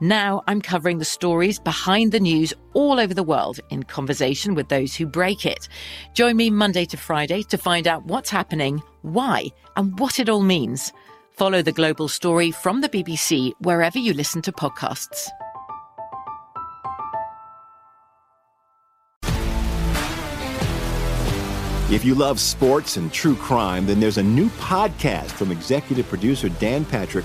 Now I'm covering the stories behind the news all over the world in conversation with those who break it. Join me Monday to Friday to find out what's happening, why, and what it all means. Follow the global story from the BBC wherever you listen to podcasts. If you love sports and true crime, then there's a new podcast from executive producer Dan Patrick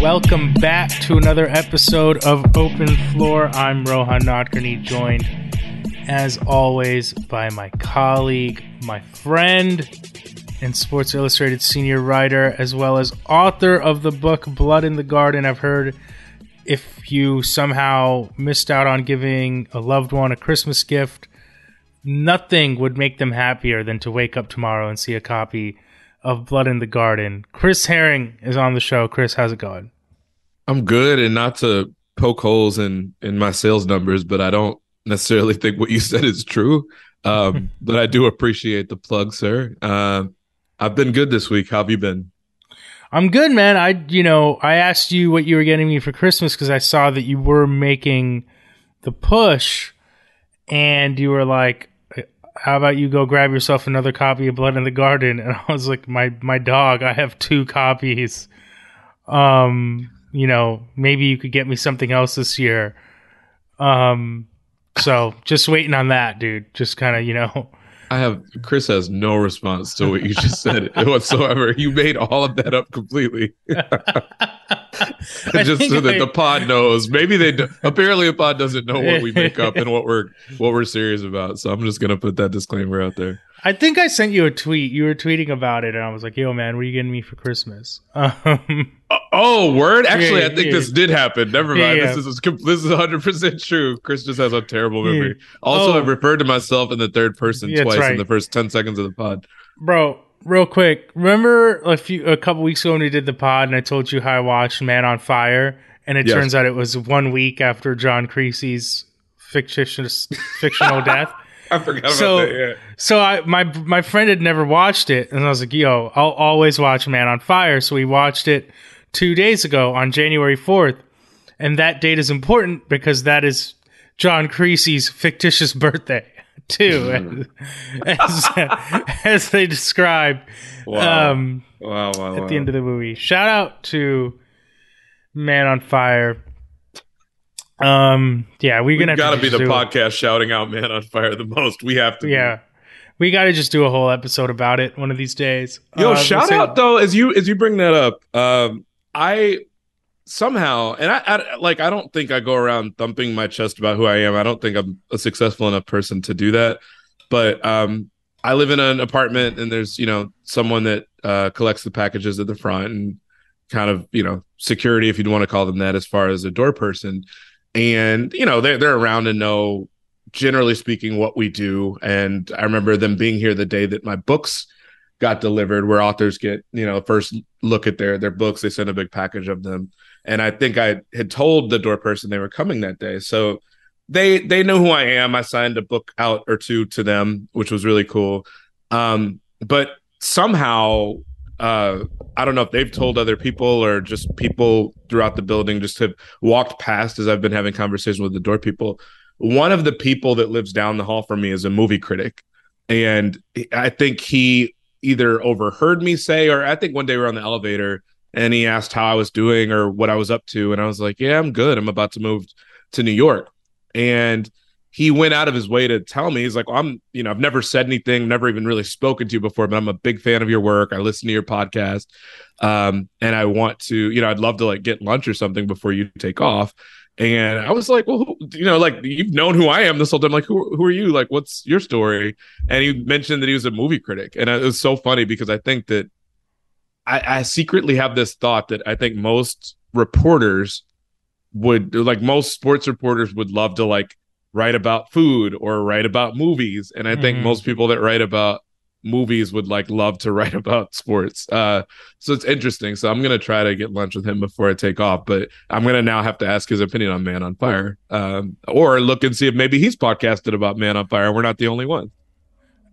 Welcome back to another episode of Open Floor. I'm Rohan Nadkarni, joined as always by my colleague, my friend, and Sports Illustrated senior writer, as well as author of the book Blood in the Garden. I've heard if you somehow missed out on giving a loved one a Christmas gift, nothing would make them happier than to wake up tomorrow and see a copy of Blood in the Garden. Chris Herring is on the show. Chris, how's it going? I'm good, and not to poke holes in in my sales numbers, but I don't necessarily think what you said is true. Um, but I do appreciate the plug, sir. Uh, I've been good this week. How have you been? I'm good, man. I, you know, I asked you what you were getting me for Christmas because I saw that you were making the push, and you were like, "How about you go grab yourself another copy of Blood in the Garden?" And I was like, "My my dog, I have two copies. Um, you know, maybe you could get me something else this year." Um, so just waiting on that, dude. Just kind of, you know. I have Chris has no response to what you just said whatsoever. You made all of that up completely. Just so that I, the pod knows. Maybe they do, apparently the pod doesn't know what we make up and what we're what we're serious about. So I'm just gonna put that disclaimer out there. I think I sent you a tweet. You were tweeting about it, and I was like, "Yo, man, what are you getting me for Christmas?" Um, oh, word! Actually, yeah, I think yeah. this did happen. Never mind. Yeah, this is this is 100 percent true. Chris just has a terrible memory. Also, oh. I referred to myself in the third person twice right. in the first 10 seconds of the pod. Bro, real quick, remember a few a couple weeks ago when we did the pod, and I told you how I watched Man on Fire, and it yes. turns out it was one week after John Creasy's fictitious fictional death. I forgot so, about that. Yeah. So I my my friend had never watched it, and I was like, "Yo, I'll always watch Man on Fire." So we watched it two days ago on January fourth, and that date is important because that is John Creasy's fictitious birthday too, as, as, they describe wow. Um, wow, wow, at the end of the movie. Shout out to Man on Fire. Um, yeah, we're gonna got to be the podcast it. shouting out "Man on Fire" the most. We have to. Yeah, be. we got to just do a whole episode about it one of these days. Yo, uh, shout out though as you as you bring that up. Um, I somehow, and I, I like I don't think I go around thumping my chest about who I am. I don't think I'm a successful enough person to do that. But um, I live in an apartment, and there's you know someone that uh, collects the packages at the front and kind of you know security, if you'd want to call them that, as far as a door person and you know they're they're around and know generally speaking what we do and i remember them being here the day that my books got delivered where authors get you know first look at their their books they send a big package of them and i think i had told the door person they were coming that day so they they know who i am i signed a book out or two to them which was really cool um but somehow uh, I don't know if they've told other people or just people throughout the building just have walked past as I've been having conversations with the door people. One of the people that lives down the hall from me is a movie critic. And I think he either overheard me say, or I think one day we are on the elevator and he asked how I was doing or what I was up to. And I was like, yeah, I'm good. I'm about to move to New York. And he went out of his way to tell me he's like well, i'm you know i've never said anything never even really spoken to you before but i'm a big fan of your work i listen to your podcast um, and i want to you know i'd love to like get lunch or something before you take off and i was like well who, you know like you've known who i am this whole time like who, who are you like what's your story and he mentioned that he was a movie critic and it was so funny because i think that I, I secretly have this thought that i think most reporters would like most sports reporters would love to like write about food or write about movies. And i mm-hmm. think most people that write about movies would like love to write about sports. Uh so it's interesting. So i'm gonna try to get lunch with him before i take off but i'm gonna now have to ask his opinion on man on fire um or look and see if maybe he's podcasted about man on fire we're not the only one.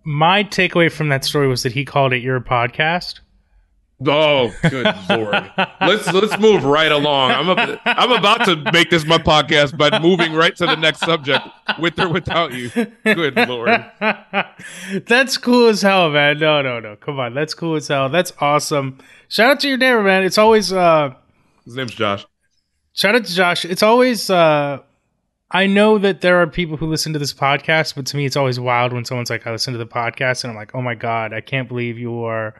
My takeaway from that story was that he called it your podcast Oh, good lord! let's let's move right along. I'm a, I'm about to make this my podcast by moving right to the next subject, with or without you. Good lord! That's cool as hell, man. No, no, no. Come on, that's cool as hell. That's awesome. Shout out to your neighbor, man. It's always uh, his name's Josh. Shout out to Josh. It's always uh, I know that there are people who listen to this podcast, but to me, it's always wild when someone's like, "I listen to the podcast," and I'm like, "Oh my god, I can't believe you are."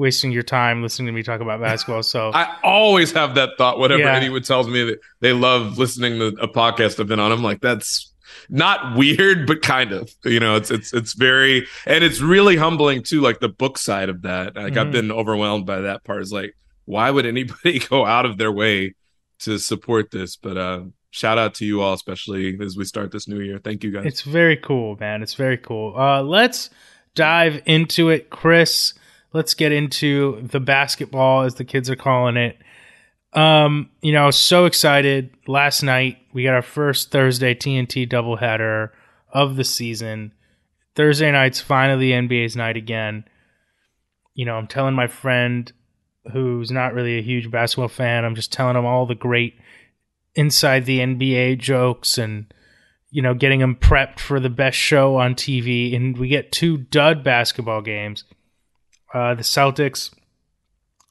Wasting your time listening to me talk about basketball. So I always have that thought. Whenever yeah. anyone tells me that they love listening to a podcast I've been on, I'm like, that's not weird, but kind of. You know, it's it's it's very and it's really humbling too. Like the book side of that. Like mm-hmm. I've been overwhelmed by that part. Is like, why would anybody go out of their way to support this? But uh shout out to you all, especially as we start this new year. Thank you guys. It's very cool, man. It's very cool. Uh let's dive into it, Chris let's get into the basketball, as the kids are calling it. Um, you know, so excited. Last night we got our first Thursday TNT doubleheader of the season. Thursday night's finally NBA's night again. You know, I'm telling my friend who's not really a huge basketball fan, I'm just telling him all the great inside the NBA jokes and you know, getting him prepped for the best show on TV and we get two dud basketball games. Uh, the Celtics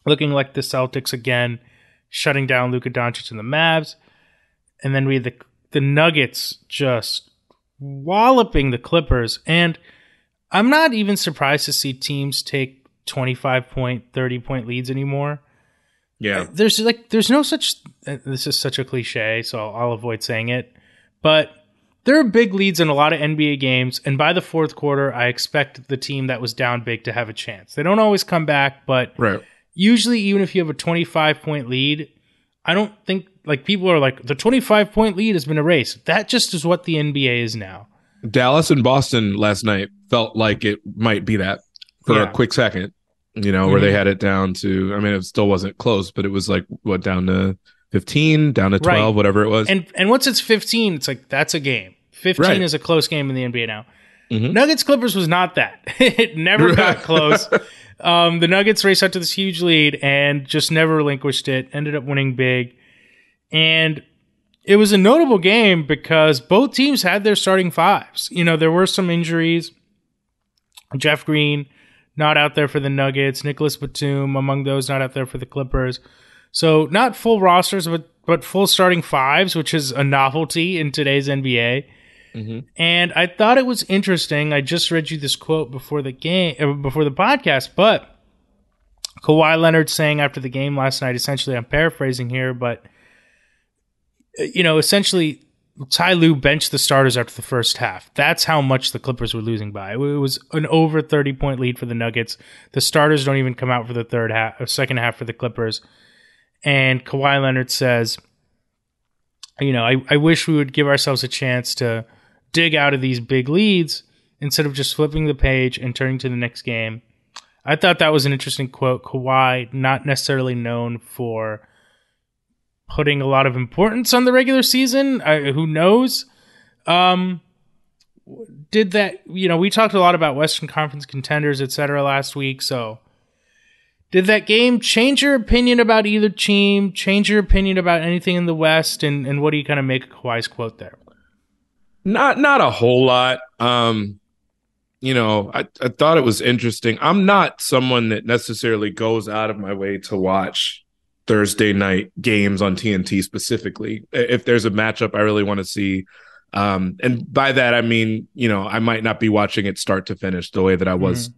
looking like the Celtics again, shutting down Luka Doncic and the Mavs. And then we had the the Nuggets just walloping the Clippers. And I'm not even surprised to see teams take 25 point, 30 point leads anymore. Yeah. There's like there's no such this is such a cliche, so I'll avoid saying it. But there are big leads in a lot of NBA games, and by the fourth quarter, I expect the team that was down big to have a chance. They don't always come back, but right. usually, even if you have a 25 point lead, I don't think like people are like the 25 point lead has been erased. That just is what the NBA is now. Dallas and Boston last night felt like it might be that for yeah. a quick second, you know, where mm-hmm. they had it down to, I mean, it still wasn't close, but it was like what down to 15 down to 12 right. whatever it was and and once it's 15 it's like that's a game 15 right. is a close game in the nba now. Mm-hmm. nuggets clippers was not that. It never got close. Um, the nuggets raced out to this huge lead and just never relinquished it ended up winning big. And it was a notable game because both teams had their starting fives. You know there were some injuries. Jeff green not out there for the nuggets. Nicolas batum among those not out there for the clippers. So not full rosters, but but full starting fives, which is a novelty in today's NBA. Mm-hmm. And I thought it was interesting. I just read you this quote before the game, uh, before the podcast, but Kawhi Leonard saying after the game last night, essentially, I'm paraphrasing here, but uh, you know, essentially, Ty Lue benched the starters after the first half. That's how much the Clippers were losing by. It was an over 30 point lead for the Nuggets. The starters don't even come out for the third half, or second half for the Clippers. And Kawhi Leonard says, you know, I, I wish we would give ourselves a chance to dig out of these big leads instead of just flipping the page and turning to the next game. I thought that was an interesting quote. Kawhi, not necessarily known for putting a lot of importance on the regular season. I, who knows? Um, did that, you know, we talked a lot about Western Conference contenders, et cetera, last week. So did that game change your opinion about either team? Change your opinion about anything in the West? And, and what do you kind of make of Kawhi's quote there? Not not a whole lot. Um, you know, I, I thought it was interesting. I'm not someone that necessarily goes out of my way to watch Thursday night games on TNT specifically. If there's a matchup I really want to see, Um, and by that I mean, you know, I might not be watching it start to finish the way that I was mm-hmm.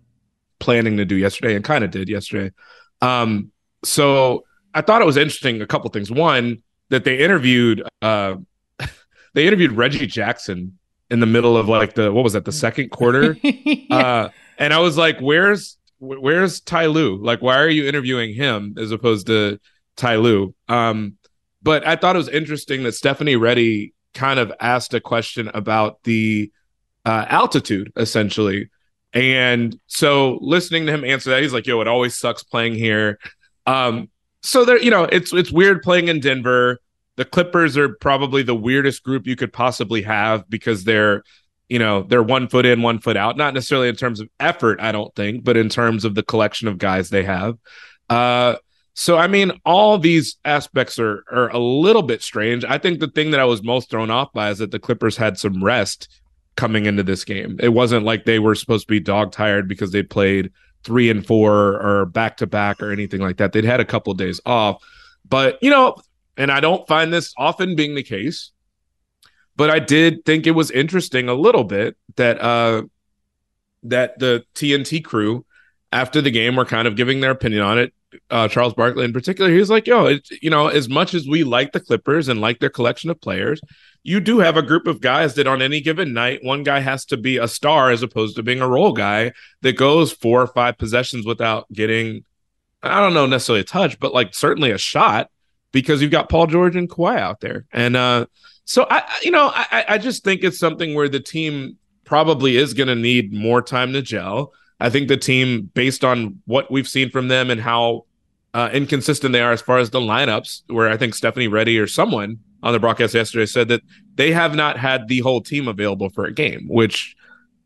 planning to do yesterday and kind of did yesterday. Um, so I thought it was interesting a couple things. One, that they interviewed uh they interviewed Reggie Jackson in the middle of like the what was that the second quarter yeah. uh and i was like where's where's Ty Lue? Like, why are you interviewing him as opposed to Ty Lue? Um, but I thought it was interesting that Stephanie Ready kind of asked a question about the uh, altitude, essentially. And so listening to him answer that, he's like, yo, it always sucks playing here. Um, so there, you know, it's it's weird playing in Denver the Clippers are probably the weirdest group you could possibly have because they're, you know, they're one foot in, one foot out. Not necessarily in terms of effort, I don't think, but in terms of the collection of guys they have. Uh, so I mean, all these aspects are are a little bit strange. I think the thing that I was most thrown off by is that the Clippers had some rest coming into this game. It wasn't like they were supposed to be dog tired because they played three and four or back to back or anything like that. They'd had a couple of days off. But you know, and I don't find this often being the case, but I did think it was interesting a little bit that uh that the TNT crew after the game were kind of giving their opinion on it. Uh, Charles Barkley in particular, he was like, "Yo, it, you know, as much as we like the Clippers and like their collection of players, you do have a group of guys that on any given night, one guy has to be a star as opposed to being a role guy that goes four or five possessions without getting, I don't know necessarily a touch, but like certainly a shot because you've got Paul George and Kawhi out there. And uh, so I, you know, I, I just think it's something where the team probably is going to need more time to gel. I think the team, based on what we've seen from them and how uh, inconsistent they are as far as the lineups, where I think Stephanie Ready or someone on the broadcast yesterday said that they have not had the whole team available for a game, which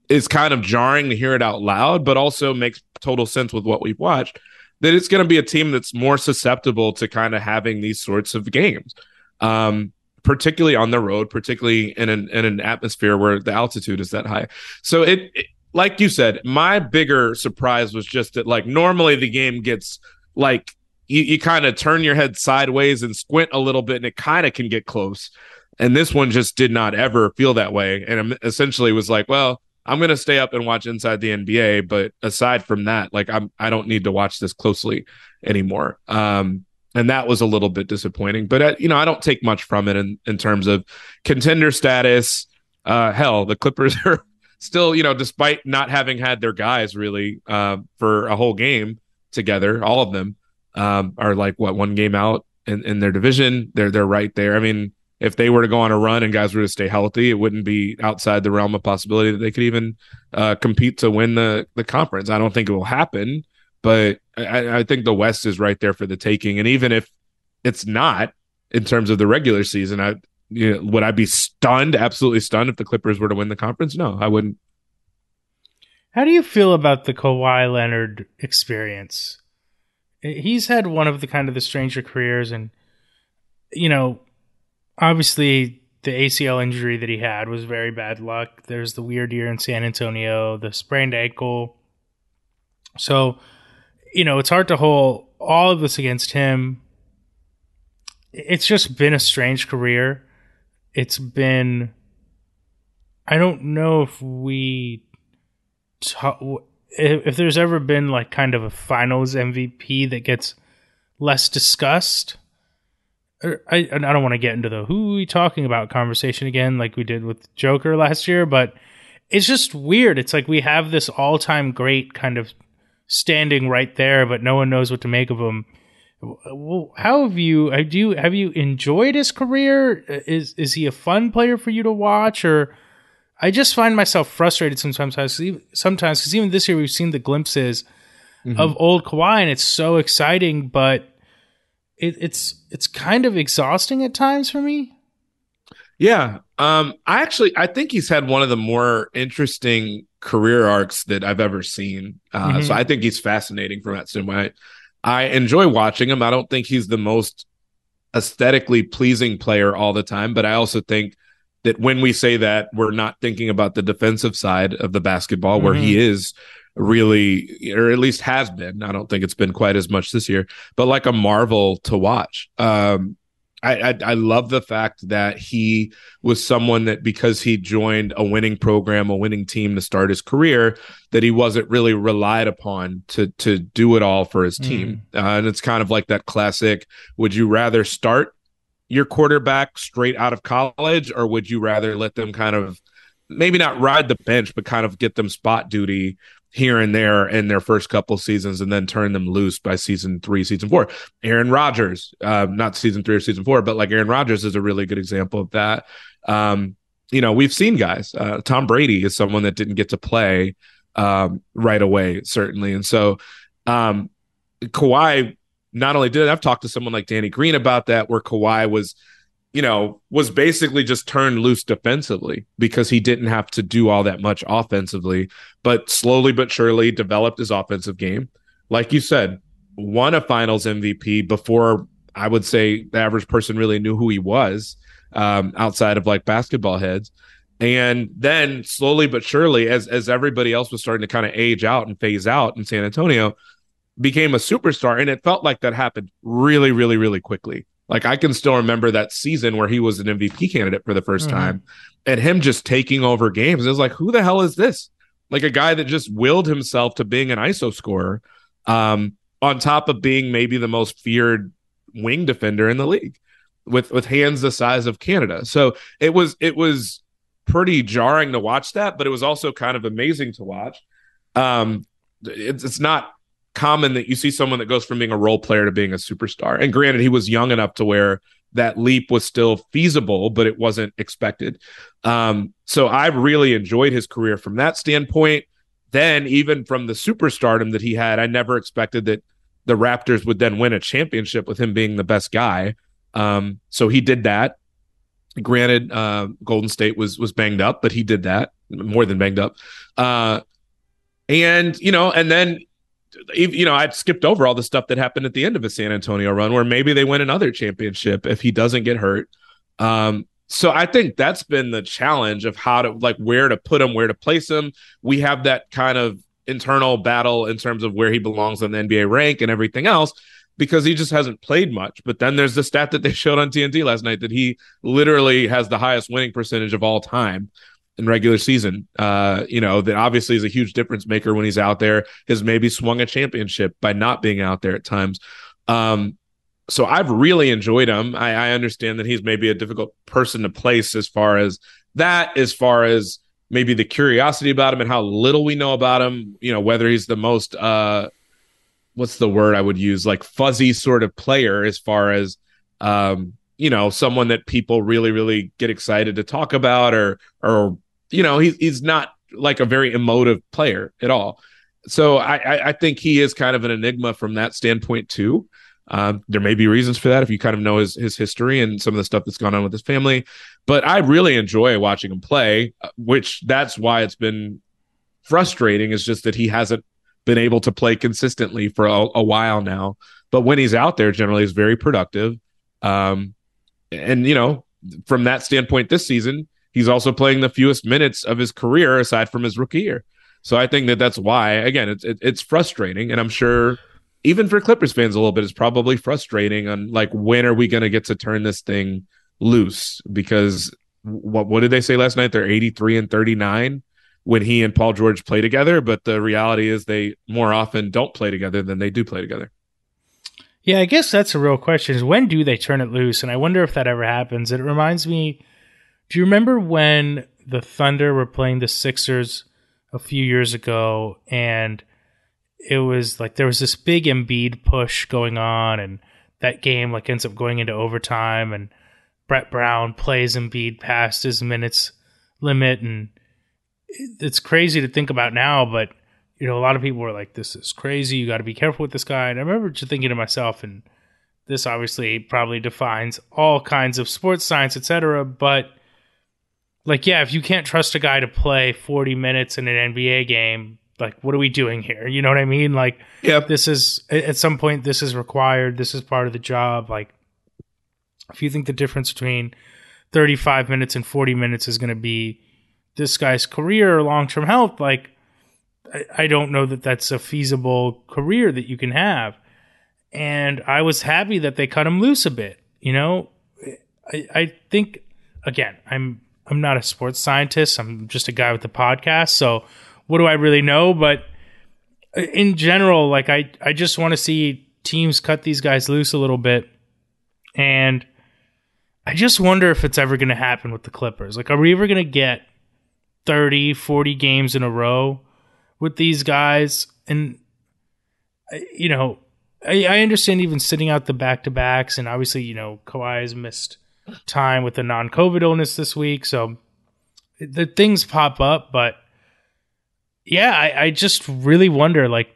is kind of jarring to hear it out loud, but also makes total sense with what we've watched that it's going to be a team that's more susceptible to kind of having these sorts of games, um, particularly on the road, particularly in an in an atmosphere where the altitude is that high. So it, it like you said, my bigger surprise was just that like normally the game gets like you, you kind of turn your head sideways and squint a little bit, and it kind of can get close. And this one just did not ever feel that way, and essentially was like, well I'm gonna stay up and watch Inside the NBA, but aside from that, like I'm I don't need to watch this closely anymore. Um, and that was a little bit disappointing. But uh, you know, I don't take much from it in in terms of contender status. Uh, hell, the Clippers are still, you know, despite not having had their guys really uh, for a whole game together, all of them um, are like what one game out in, in their division. They're they're right there. I mean, if they were to go on a run and guys were to stay healthy, it wouldn't be outside the realm of possibility that they could even uh, compete to win the the conference. I don't think it will happen, but I, I, think the West is right there for the taking. And even if it's not in terms of the regular season, I you know, would I be stunned, absolutely stunned, if the Clippers were to win the conference? No, I wouldn't. How do you feel about the Kawhi Leonard experience? He's had one of the kind of the stranger careers, and you know obviously the ACL injury that he had was very bad luck. There's the weird year in San Antonio, the sprained ankle. So, you know, it's hard to hold all of this against him. It's just been a strange career. It's been I don't know if we if there's ever been like kind of a finals MVP that gets less discussed I I don't want to get into the who we talking about conversation again, like we did with Joker last year, but it's just weird. It's like we have this all time great kind of standing right there, but no one knows what to make of him. How have you have you have you enjoyed his career? Is is he a fun player for you to watch, or I just find myself frustrated sometimes. Sometimes because even this year we've seen the glimpses mm-hmm. of old Kawhi, and it's so exciting, but it, it's it's kind of exhausting at times for me. Yeah, um, I actually I think he's had one of the more interesting career arcs that I've ever seen. Uh, mm-hmm. So I think he's fascinating from that standpoint. I, I enjoy watching him. I don't think he's the most aesthetically pleasing player all the time, but I also think that when we say that, we're not thinking about the defensive side of the basketball, mm-hmm. where he mm-hmm. is really, or at least has been. I don't think it's been quite as much this year, but like a marvel to watch. Um, I, I, I love the fact that he was someone that because he joined a winning program, a winning team to start his career, that he wasn't really relied upon to to do it all for his team. Mm. Uh, and it's kind of like that classic: Would you rather start your quarterback straight out of college, or would you rather let them kind of maybe not ride the bench, but kind of get them spot duty here and there in their first couple seasons and then turn them loose by season three, season four. Aaron Rodgers, uh, not season three or season four, but like Aaron Rodgers is a really good example of that. Um, you know, we've seen guys. Uh, Tom Brady is someone that didn't get to play um, right away, certainly. And so um, Kawhi not only did I've talked to someone like Danny Green about that, where Kawhi was – you know, was basically just turned loose defensively because he didn't have to do all that much offensively, but slowly but surely developed his offensive game. Like you said, won a finals MVP before I would say the average person really knew who he was um, outside of like basketball heads. And then slowly but surely, as as everybody else was starting to kind of age out and phase out in San Antonio, became a superstar. And it felt like that happened really, really, really quickly. Like I can still remember that season where he was an MVP candidate for the 1st mm-hmm. time and him just taking over games. It was like, who the hell is this? Like a guy that just willed himself to being an ISO scorer, um, on top of being maybe the most feared wing defender in the league with with hands the size of Canada. So it was it was pretty jarring to watch that, but it was also kind of amazing to watch. Um, it's it's not common that you see someone that goes from being a role player to being a superstar. And granted, he was young enough to where that leap was still feasible, but it wasn't expected. Um, so I really enjoyed his career from that standpoint. Then, even from the superstardom that he had, I never expected that the Raptors would then win a championship with him being the best guy. Um, so he did that. Granted, uh, Golden State was was banged up, but he did that more than banged up. Uh, and you know, and then you know, I'd skipped over all the stuff that happened at the end of a San Antonio run where maybe they win another championship if he doesn't get hurt. Um, so I think that's been the challenge of how to like where to put him, where to place him. We have that kind of internal battle in terms of where he belongs on the NBA rank and everything else because he just hasn't played much. But then there's the stat that they showed on TNT last night that he literally has the highest winning percentage of all time in regular season. Uh, you know, that obviously is a huge difference maker when he's out there, has maybe swung a championship by not being out there at times. Um, so I've really enjoyed him. I, I understand that he's maybe a difficult person to place as far as that, as far as maybe the curiosity about him and how little we know about him, you know, whether he's the most uh what's the word I would use, like fuzzy sort of player as far as um, you know, someone that people really, really get excited to talk about or or you know, he's he's not like a very emotive player at all. So I, I think he is kind of an enigma from that standpoint too. Um, there may be reasons for that if you kind of know his his history and some of the stuff that's gone on with his family. But I really enjoy watching him play, uh, which that's why it's been frustrating. Is just that he hasn't been able to play consistently for a, a while now. But when he's out there, generally is very productive. Um, and you know, from that standpoint, this season he's also playing the fewest minutes of his career aside from his rookie year. So I think that that's why, again, it's it, it's frustrating, and I'm sure even for Clippers fans a little bit, it's probably frustrating on like when are we going to get to turn this thing loose? Because what what did they say last night? They're 83 and 39 when he and Paul George play together, but the reality is they more often don't play together than they do play together. Yeah, I guess that's a real question: is when do they turn it loose? And I wonder if that ever happens. It reminds me do you remember when the Thunder were playing the Sixers a few years ago and it was like there was this big Embiid push going on and that game like ends up going into overtime and Brett Brown plays Embiid past his minutes limit and it's crazy to think about now but you know a lot of people were like this is crazy. You got to be careful with this guy. And I remember just thinking to myself and this obviously probably defines all kinds of sports science etc but like yeah, if you can't trust a guy to play 40 minutes in an NBA game, like what are we doing here? You know what I mean? Like yep. this is at some point this is required, this is part of the job. Like if you think the difference between 35 minutes and 40 minutes is going to be this guy's career or long-term health, like I, I don't know that that's a feasible career that you can have. And I was happy that they cut him loose a bit, you know? I, I think again, I'm I'm not a sports scientist. I'm just a guy with a podcast. So what do I really know? But in general, like I, I just want to see teams cut these guys loose a little bit. And I just wonder if it's ever going to happen with the Clippers. Like, are we ever going to get 30, 40 games in a row with these guys? And, you know, I, I understand even sitting out the back to backs. And obviously, you know, Kawhi has missed time with the non COVID illness this week. So the things pop up, but yeah, I, I just really wonder like,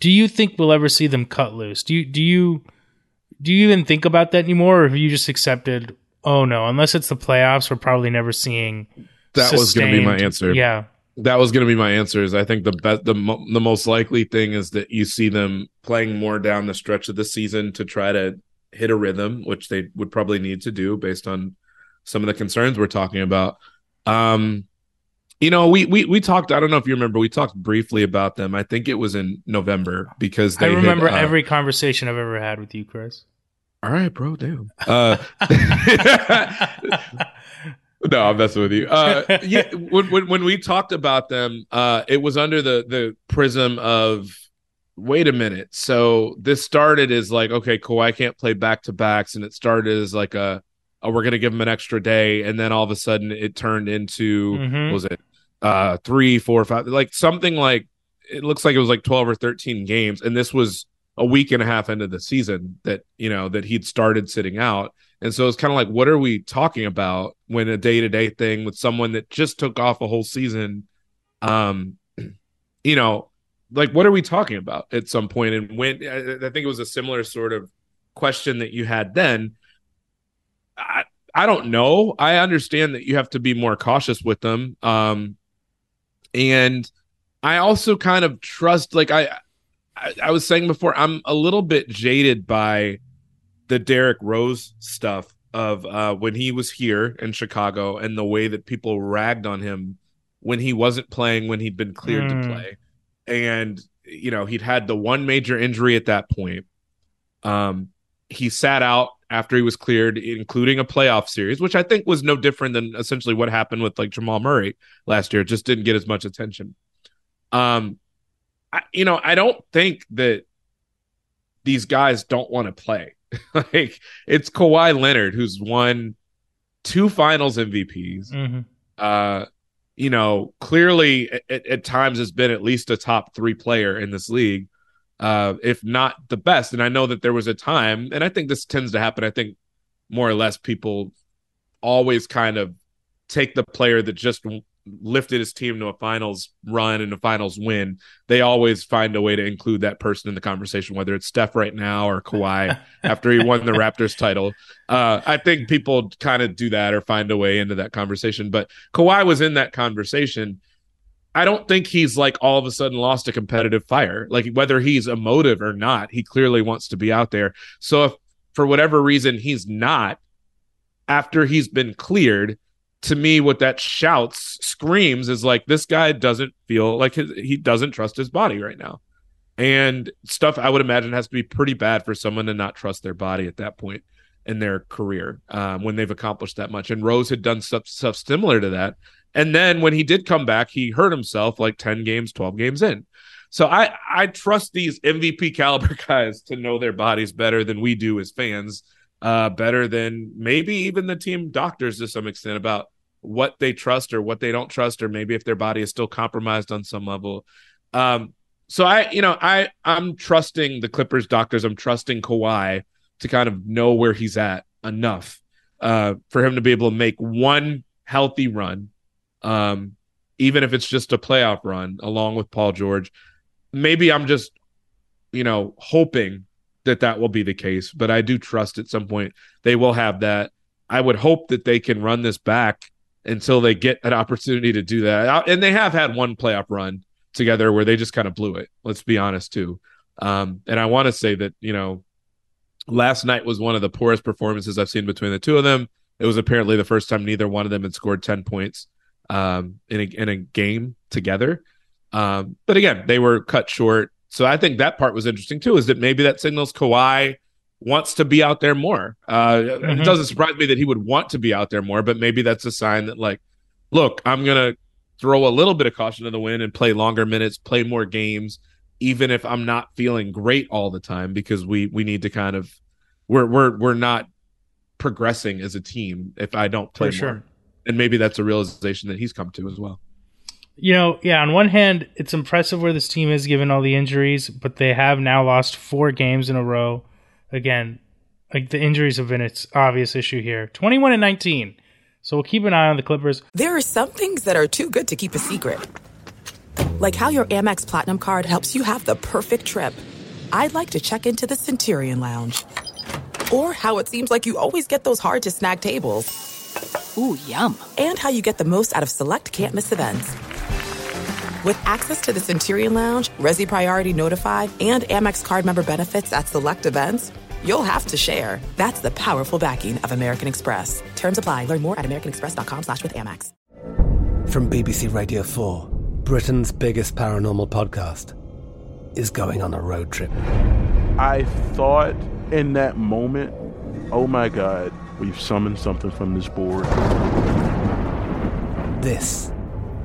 do you think we'll ever see them cut loose? Do you, do you, do you even think about that anymore? Or have you just accepted, oh no, unless it's the playoffs, we're probably never seeing that was going to be my answer. Yeah. That was going to be my answer. Is I think the best, the mo- the most likely thing is that you see them playing more down the stretch of the season to try to hit a rhythm, which they would probably need to do based on some of the concerns we're talking about. Um, you know, we we we talked. I don't know if you remember. We talked briefly about them. I think it was in November because I remember hit, uh, every conversation I've ever had with you, Chris. All right, bro. Damn. Uh, no, I'm messing with you. Uh, yeah, when, when when we talked about them, uh, it was under the the prism of wait a minute. So this started as like, okay, Kawhi can't play back to backs, and it started as like a, oh, we're gonna give him an extra day, and then all of a sudden it turned into mm-hmm. was it uh three, four, five, like something like it looks like it was like twelve or thirteen games, and this was a week and a half into the season that you know that he'd started sitting out. And so it's kind of like, what are we talking about when a day to day thing with someone that just took off a whole season? Um, you know, like what are we talking about at some point? And when i think it was a similar sort of question that you had then. I i don't know. I understand that you have to be more cautious with them. Um and i also kind of trust like i i, I was saying before i'm a little bit jaded by the derrick rose stuff of uh when he was here in chicago and the way that people ragged on him when he wasn't playing when he'd been cleared mm. to play and you know he'd had the one major injury at that point. Um, he sat out after he was cleared, including a playoff series, which I think was no different than essentially what happened with like Jamal Murray last year. It just didn't get as much attention. Um, I, you know, I don't think that these guys don't want to play. like it's Kawhi Leonard who's won two Finals MVPs. Mm-hmm. Uh, you know, clearly at, at, times has been at least a top three player in this league, uh, if not the best. And I know that there was a time, and I think this tends to happen. I think more or less people always kind of take the player that just lifted his team to a finals run and a finals win, they always find a way to include that person in the conversation, whether it's Steph right now or Kawhi after he won the Raptors title. Uh, I think people kind of do that or find a way into that conversation. But Kawhi was in that conversation. I don't think he's like all of a sudden lost a competitive fire. Like whether he's emotive or not, he clearly wants to be out there. So if for whatever reason he's not, after he's been cleared, to me what that shouts screams is like this guy doesn't feel like his, he doesn't trust his body right now. And stuff i would imagine has to be pretty bad for someone to not trust their body at that point in their career um, when they've accomplished that much. And rose had done stuff, stuff similar to that. And then when he did come back he hurt himself like 10 games 12 games in. So i i trust these mvp caliber guys to know their bodies better than we do as fans uh, better than maybe even the team doctors to some extent about what they trust or what they don't trust, or maybe if their body is still compromised on some level. Um, so I, you know, I I'm trusting the Clippers doctors. I'm trusting Kawhi to kind of know where he's at enough uh, for him to be able to make one healthy run, um, even if it's just a playoff run, along with Paul George. Maybe I'm just, you know, hoping that that will be the case, but I do trust at some point they will have that. I would hope that they can run this back until they get an opportunity to do that. Uh, and they have had one playoff run together where they just kind of blew it. Let's be honest too. Um, and I want to say that you know, last night was one of the poorest performances I've seen between the two of them. It was apparently the first time neither one of them had scored ten points um, in a in a game together. Um, but again, they were cut short. So I think that part was interesting too. Is that maybe that signals Kawhi wants to be out there more. Uh, Mhm. It doesn't surprise me that he would want to be out there more, but maybe that's a sign that, like, look, I'm gonna throw a little bit of caution to the wind and play longer minutes, play more games, even if I'm not feeling great all the time, because we we need to kind of we're we're we're not progressing as a team if I don't play For sure. more. And maybe that's a realization that he's come to as well. You know, yeah, on one hand, it's impressive where this team is given all the injuries, but they have now lost four games in a row. Again, like the injuries have been its obvious issue here. 21 and 19. So we'll keep an eye on the Clippers. There are some things that are too good to keep a secret. Like how your Amex Platinum card helps you have the perfect trip. I'd like to check into the Centurion Lounge. Or how it seems like you always get those hard to snag tables. Ooh, yum. And how you get the most out of select can't miss events. With access to the Centurion Lounge, Resy Priority Notified, and Amex card member benefits at select events, you'll have to share. That's the powerful backing of American Express. Terms apply. Learn more at americanexpress.com slash with Amex. From BBC Radio 4, Britain's biggest paranormal podcast is going on a road trip. I thought in that moment, oh my God, we've summoned something from this board. This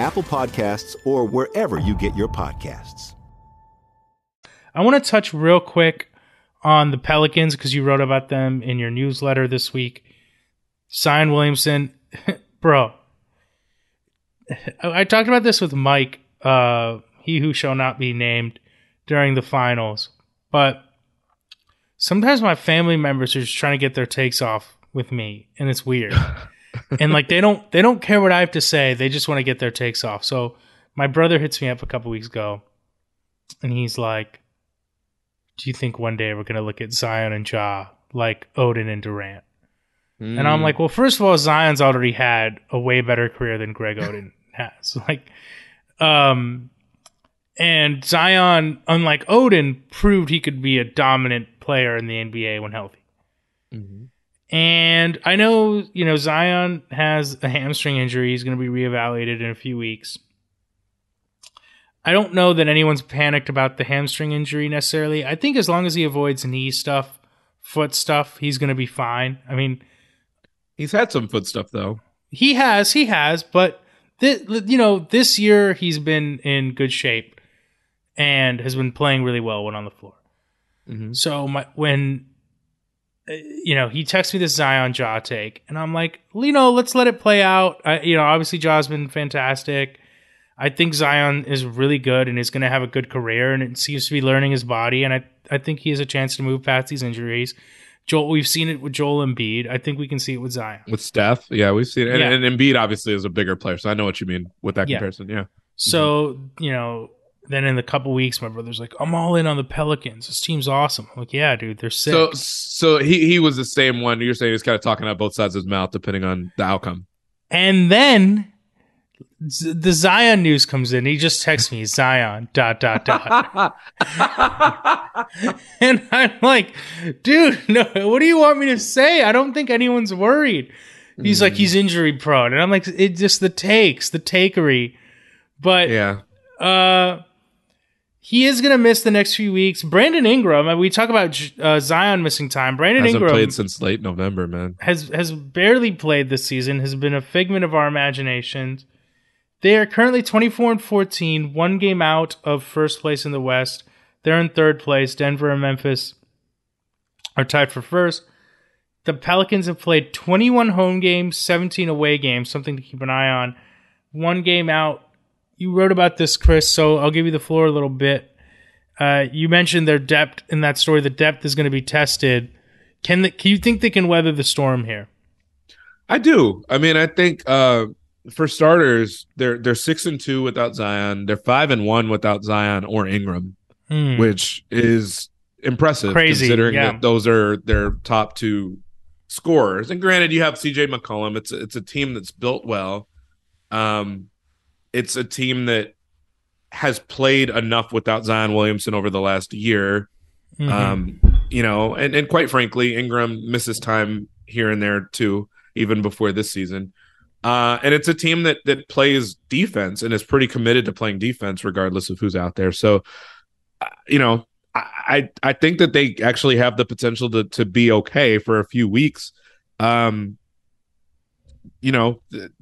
Apple Podcasts, or wherever you get your podcasts. I want to touch real quick on the Pelicans because you wrote about them in your newsletter this week. Zion Williamson, bro. I I talked about this with Mike, uh, he who shall not be named, during the finals. But sometimes my family members are just trying to get their takes off with me, and it's weird. and like they don't they don't care what I have to say; they just want to get their takes off. So my brother hits me up a couple weeks ago, and he's like, "Do you think one day we're gonna look at Zion and Ja like Oden and Durant?" And I'm like, well, first of all, Zion's already had a way better career than Greg Oden has. Like, um, and Zion, unlike Oden, proved he could be a dominant player in the NBA when healthy. And I know, you know, Zion has a hamstring injury. He's going to be reevaluated in a few weeks. I don't know that anyone's panicked about the hamstring injury necessarily. I think as long as he avoids knee stuff, foot stuff, he's going to be fine. I mean, He's had some foot stuff though. he has, he has, but th- you know, this year he's been in good shape and has been playing really well when on the floor. Mm-hmm. So my when you know he texts me this Zion Ja take, and I'm like, know, let's let it play out. I, you know, obviously Ja's been fantastic. I think Zion is really good and is going to have a good career, and it seems to be learning his body. And I I think he has a chance to move past these injuries. Joel, we've seen it with Joel Embiid. I think we can see it with Zion. With Steph, yeah, we've seen it. And, Yeah. and Embiid obviously is a bigger player, so I know what you mean with that Yeah. comparison. Yeah. So, mm-hmm. you know, then in the couple weeks, my brother's like, I'm all in on the Pelicans. This team's awesome. I'm like, yeah, dude, they're sick. So so he he was the same one. You're saying he's kind of talking out both sides of his mouth depending on the outcome. and then Z- the Zion news comes in. He just texts me, Zion, dot, dot, dot. and I'm like, dude, no, what do you want me to say? I don't think anyone's worried. He's like, he's injury prone. And I'm like, it just the takes, the takery. But Yeah. uh, he is going to miss the next few weeks. Brandon Ingram, we talk about uh, Zion missing time. Brandon Hasn't Ingram played since late November, man. has has barely played this season. Has been a figment of our imaginations. They are currently 24 and 14, one game out of first place in the West. They're in third place. Denver and Memphis are tied for first. The Pelicans have played 21 home games, 17 away games, something to keep an eye on. One game out you wrote about this, Chris. So I'll give you the floor a little bit. Uh, you mentioned their depth in that story. The depth is going to be tested. Can the, can you think they can weather the storm here? I do. I mean, I think uh, for starters, they're they're six and two without Zion. They're five and one without Zion or Ingram, Hmm. which is impressive Crazy, considering yeah. that those are their top two scorers. And granted, you have CJ McCollum. It's a, it's a team that's built well. Um, it's a team that has played enough without Zion Williamson over the last year. Mhm. Um, you know, and, and quite frankly, Ingram misses time here and there too, even before this season. Uh, and it's a team that that plays defense and is pretty committed to playing defense regardless of who's out there. So, uh, you know, I I I think that they actually have the potential to to be okay for a few weeks. Um, you know,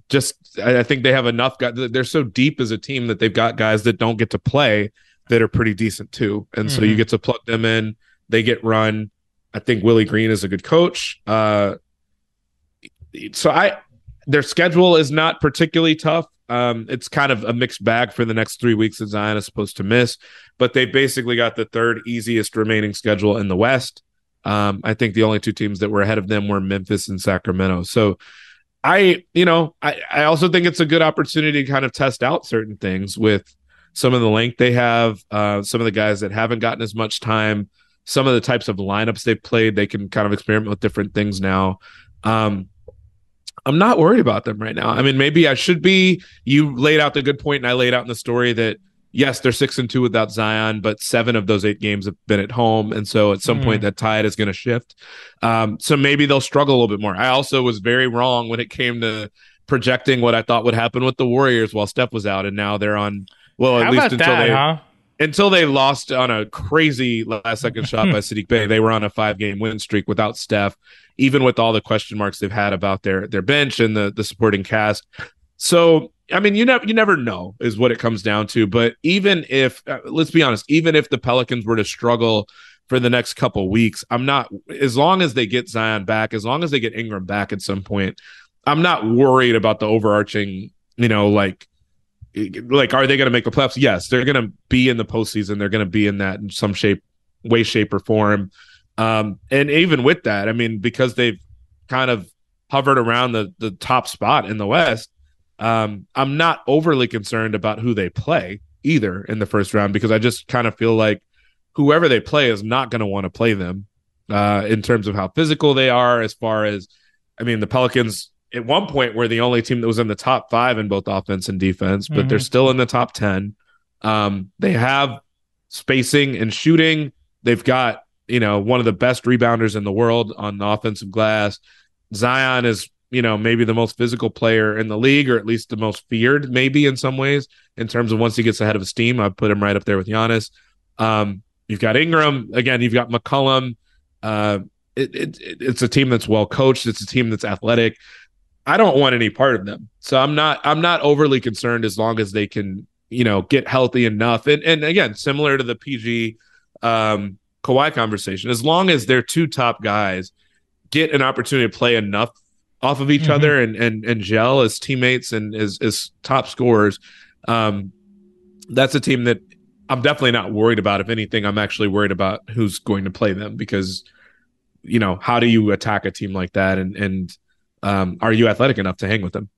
just I think they have enough guys. They're so deep as a team that they've got guys that don't get to play that are pretty decent too, and so you Mhm. get to plug them in. They get run. I think Willie Green is a good coach. Uh, so I their schedule is not particularly tough. Um, it's kind of a mixed bag for the next three weeks that Zion is supposed to miss, but they basically got the third easiest remaining schedule in the West. Um, I think the only two teams that were ahead of them were Memphis and Sacramento. So I, you know, I, I also think it's a good opportunity to kind of test out certain things with some of the length they have, uh, some of the guys that haven't gotten as much time, some of the types of lineups they've played. They can kind of experiment with different things now. Um, I'm not worried about them right now. I mean, maybe I should be. You laid out the good point, and I laid out in the story that yes, they're six and two without Zion, but seven of those eight games have been at home, and so at some Mhm. point that tide is going to shift. Um, so maybe they'll struggle a little bit more. I also was very wrong when it came to projecting what I thought would happen with the Warriors while Steph was out, and now they're on. Well, at How least until that, they huh? until they lost on a crazy last second shot by Saddiq Bey, they were on a five game win streak without Steph, even with all the question marks they've had about their their bench and the the supporting cast. So I mean, you never you never know is what it comes down to. But even if uh, let's be honest, even if the Pelicans were to struggle for the next couple weeks, I'm not as long as they get Zion back, as long as they get Ingram back at some point, I'm not worried about the overarching, you know, like like are they going to make the playoffs? Yes, they're going to be in the postseason. They're going to be in that in some shape, way, shape, or form. Um, and even with that, I mean, because they've kind of hovered around the the top spot in the West, um, I'm not overly concerned about who they play either in the first round because I just kind of feel like whoever they play is not going to want to play them uh, in terms of how physical they are. As far as, I mean, the Pelicans at one point were the only team that was in the top five in both offense and defense, but they're Mhm. still in the top 10. Um, they have spacing and shooting. They've got, you know, one of the best rebounders in the world on the offensive glass. Zion is, you know, maybe the most physical player in the league, or at least the most feared, maybe in some ways, in terms of once he gets ahead of his team. I'd put him right up there with Giannis. Um, you've got Ingram. Again, you've got McCollum. Uh, it, it- it's a team that's well coached. It's a team that's athletic. I don't want any part of them. So I'm not I'm not overly concerned as long as they can, you know, get healthy enough. And and again, similar to the PG um Kawhi conversation, as long as their two top guys get an opportunity to play enough off of each Mhm. other and and and gel as teammates and as as top scorers, um that's a team that I'm definitely not worried about. If anything, I'm actually worried about who's going to play them because you know, how do you attack a team like that and and um, are you athletic enough to hang with them?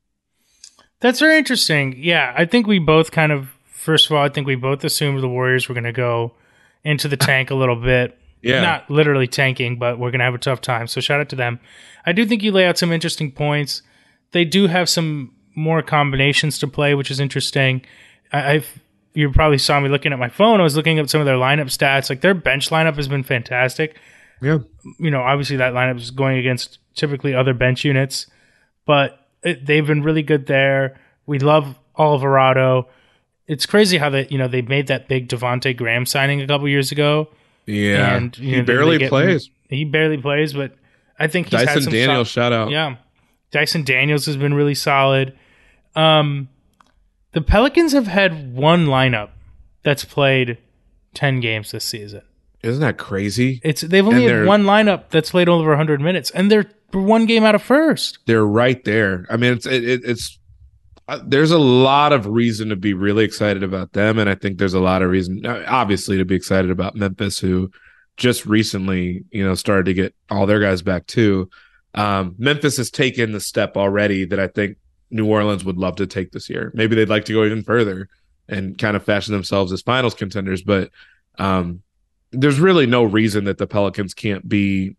That's very interesting. Yeah, I think we both kind of first of all, I think we both assumed the Warriors were going to go into the tank a little bit. Yeah. Not literally tanking, but we're going to have a tough time. So shout out to them. I do think you lay out some interesting points. They do have some more combinations to play, which is interesting. I, I've you probably saw me looking at my phone. I was looking at some of their lineup stats. Like their bench lineup has been fantastic. Yeah. You know, obviously that lineup is going against typically other bench units, but it, they've been really good there. We love Alvarado. It's crazy how they, you know, they made that big Devonte Graham signing a couple years ago. Yeah, and you he know, they- barely get- plays. He barely plays, but I think he's had Dyson some Daniels, sol- shout out. Yeah, Dyson Daniels has been really solid. Um, the Pelicans have had one lineup that's played ten games this season. Isn't that crazy? It's they've only And had one lineup that's played over 100 minutes, and they're one game out of first. They're right there. I mean, it's it, it, it's there's a lot of reason to be really excited about them, and I think there's a lot of reason, uh, obviously, to be excited about Memphis, who just recently, you know, started to get all their guys back too. Um, Memphis has taken the step already that I think New Orleans would love to take this year. Maybe they'd like to go even further and kind of fashion themselves as finals contenders, but um, there's really no reason that the Pelicans can't be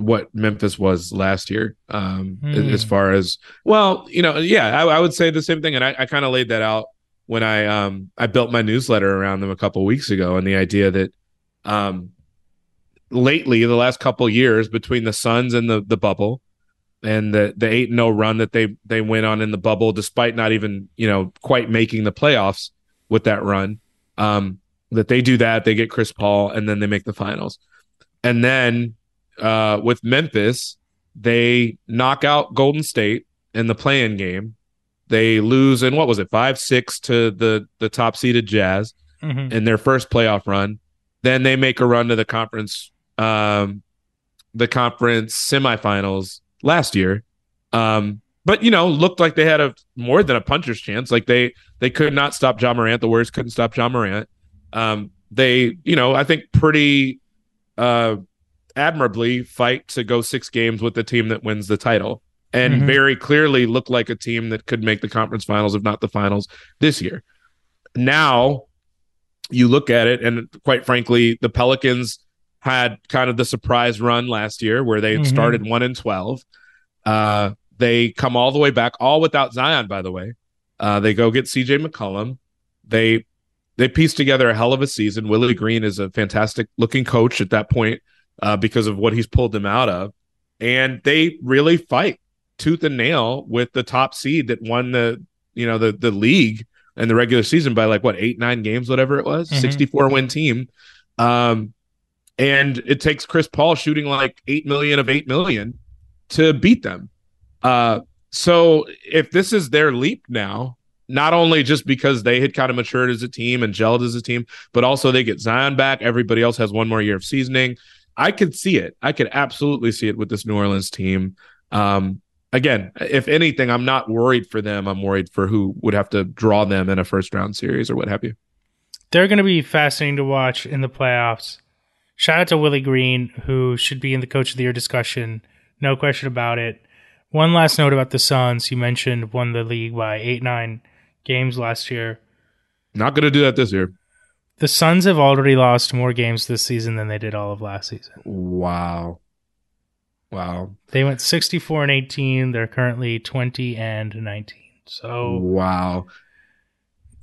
what Memphis was last year. Um, mm. as far as well, you know, yeah, I, I would say the same thing, and I, I kind of laid that out when I um I built my newsletter around them a couple weeks ago, and the idea that um lately the last couple years between the Suns and the the bubble and the the eight and zero run that they they went on in the bubble, despite not even you know quite making the playoffs with that run. Um, that they do that, they get Chris Paul, and then they make the finals, and then uh, with Memphis, they knock out Golden State in the play-in game. They lose in what was it five six to the the top seeded Jazz mm-hmm. in their first playoff run. Then they make a run to the conference um, the conference semifinals last year. Um, but you know, looked like they had a more than a puncher's chance. Like they they could not stop Ja Morant. The Warriors couldn't stop Ja Morant. Um, they, you know, I think pretty uh admirably fight to go six games with the team that wins the title. And mm-hmm. very clearly look like a team that could make the conference finals, if not the finals, this year. Now you look at it, and quite frankly, the Pelicans had kind of the surprise run last year where they mm-hmm. started one and twelve. Uh, they come all the way back, all without Zion, by the way. Uh, they go get CJ McCollum. They they piece together a hell of a season. Willie Green is a fantastic looking coach at that point uh, because of what he's pulled them out of, and they really fight tooth and nail with the top seed that won the you know the the league and the regular season by like what eight nine games whatever it was mm-hmm. 64 win team um and it takes Chris Paul shooting like 8 million of 8 million to beat them. Uh, so if this is their leap now, not only just because they had kind of matured as a team and gelled as a team, but also they get Zion back. Everybody else has one more year of seasoning. I could see it. I could absolutely see it with this New Orleans team. Um, again, if anything, I'm not worried for them. I'm worried for who would have to draw them in a first round series or what have you. They're going to be fascinating to watch in the playoffs shout out to Willie Green, who should be in the coach of the year discussion. No question about it. One last note about the Suns. You mentioned won the league by eight, nine games last year. Not going to do that this year. The Suns have already lost more games this season than they did all of last season. Wow. Wow. They went 64 and 18. They're currently 20 and 19. So Wow.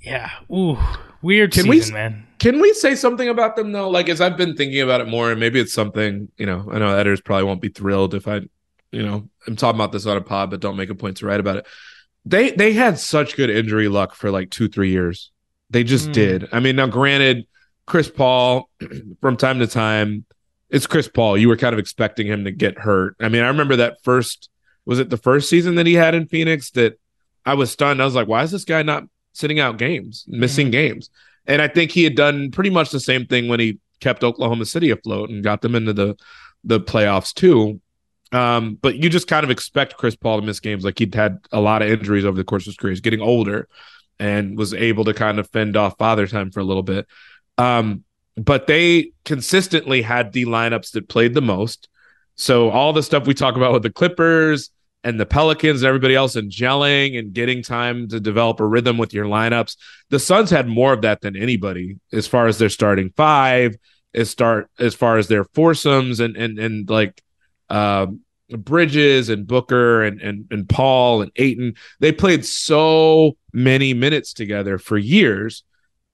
Yeah. Ooh. Weird can season, we, man. Can we say something about them though? Like as I've been thinking about it more, and maybe it's something, you know, I know editors probably won't be thrilled if I, you know, I'm talking about this on a pod, but don't make a point to write about it. They they had such good injury luck for like two, three years. They just mm. did. I mean, now granted, Chris Paul, from time to time, it's Chris Paul. You were kind of expecting him to get hurt. I mean, I remember that first was it the first season that he had in Phoenix that I was stunned. I was like, why is this guy not sitting out games, missing mm-hmm. games. And I think he had done pretty much the same thing when he kept Oklahoma City afloat and got them into the the playoffs too. Um, but you just kind of expect Chris Paul to miss games. Like he'd had a lot of injuries over the course of his career. He's getting older and was able to kind of fend off father time for a little bit. Um, but they consistently had the lineups that played the most. So all the stuff we talk about with the Clippers, and the Pelicans and everybody else and gelling and getting time to develop a rhythm with your lineups. The Suns had more of that than anybody as far as their starting five, as start as far as their foursomes and and and like um, Bridges and Booker and and and Paul and Ayton. They played so many minutes together for years.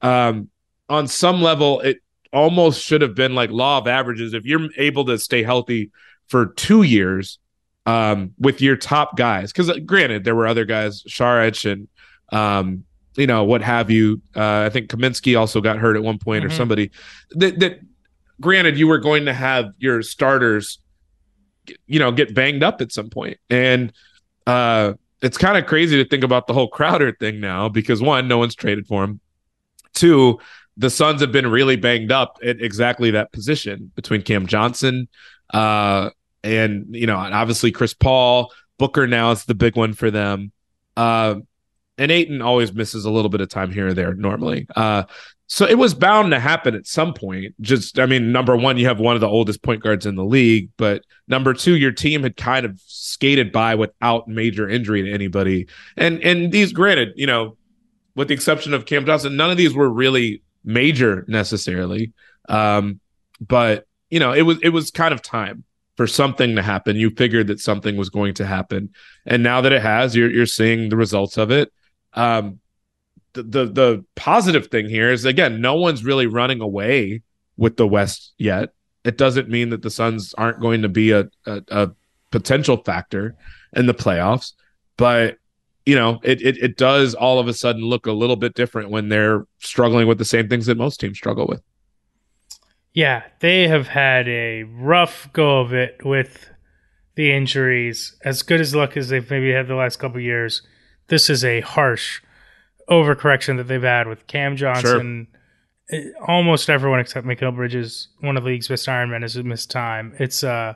Um, on some level, it almost should have been like law of averages. If you're able to stay healthy for two years, um, with your top guys. Because uh, granted, there were other guys, Saric and um, you know what have you. Uh, I think Kaminsky also got hurt at one point, mm-hmm. or somebody that, that. Granted, you were going to have your starters, you know, get banged up at some point, and uh, it's kind of crazy to think about the whole Crowder thing now because one, no one's traded for him. Two, the Suns have been really banged up at exactly that position between Cam Johnson, uh, and you know, obviously Chris Paul, Booker now is the big one for them. Uh, and Ayton always misses a little bit of time here or there normally. Uh, so it was bound to happen at some point. Just, I mean, number one, you have one of the oldest point guards in the league, but number two, your team had kind of skated by without major injury to anybody. And and these, granted, you know, with the exception of Cam Johnson, none of these were really major necessarily. Um, but you know, it was it was kind of time for something to happen. You figured that something was going to happen, and now that it has, you're you're seeing the results of it. Um, the, the the positive thing here is again, no one's really running away with the West yet. It doesn't mean that the Suns aren't going to be a, a, a potential factor in the playoffs, but you know, it, it it does all of a sudden look a little bit different when they're struggling with the same things that most teams struggle with. Yeah, they have had a rough go of it with the injuries. As good as luck as they've maybe had the last couple years, this is a harsh overcorrection that they've had with Cam Johnson. Sure. Eh, almost everyone except Mikal Bridges, one of the league's best Ironmen, has missed time. It's uh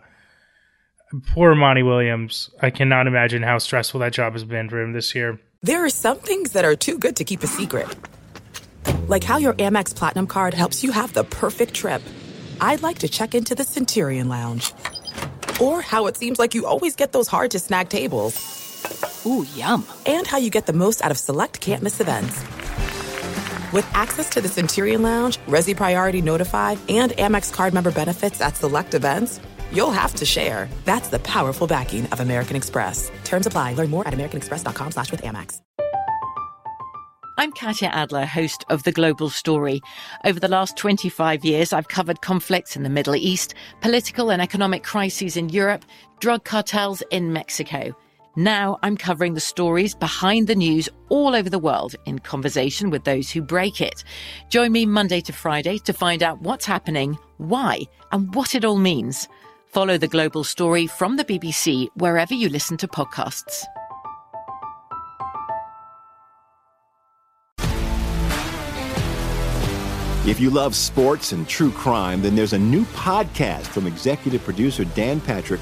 poor Monty Williams. I cannot imagine how stressful that job has been for him this year. There are some things that are too good to keep a secret. Like how your Amex Platinum card helps you have the perfect trip. I'd like to check into the Centurion Lounge. Or how it seems like you always get those hard to snag tables. Ooh, yum. And how you get the most out of select can't miss events. With access to the Centurion Lounge, Resy Priority Notified, and Amex card member benefits at select events, you'll have to share. That's the powerful backing of American Express. Terms apply. Learn more at americanexpress.com slash with Amex. I'm Katya Adler, host of The Global Story. Over the last 25 years, I've covered conflicts in the Middle East, political and economic crises in Europe, drug cartels in Mexico. Now I'm covering the stories behind the news all over the world in conversation with those who break it. Join me Monday to Friday to find out what's happening, why, and what it all means. Follow the global story from the BBC wherever you listen to podcasts. If you love sports and true crime, then there's a new podcast from executive producer Dan Patrick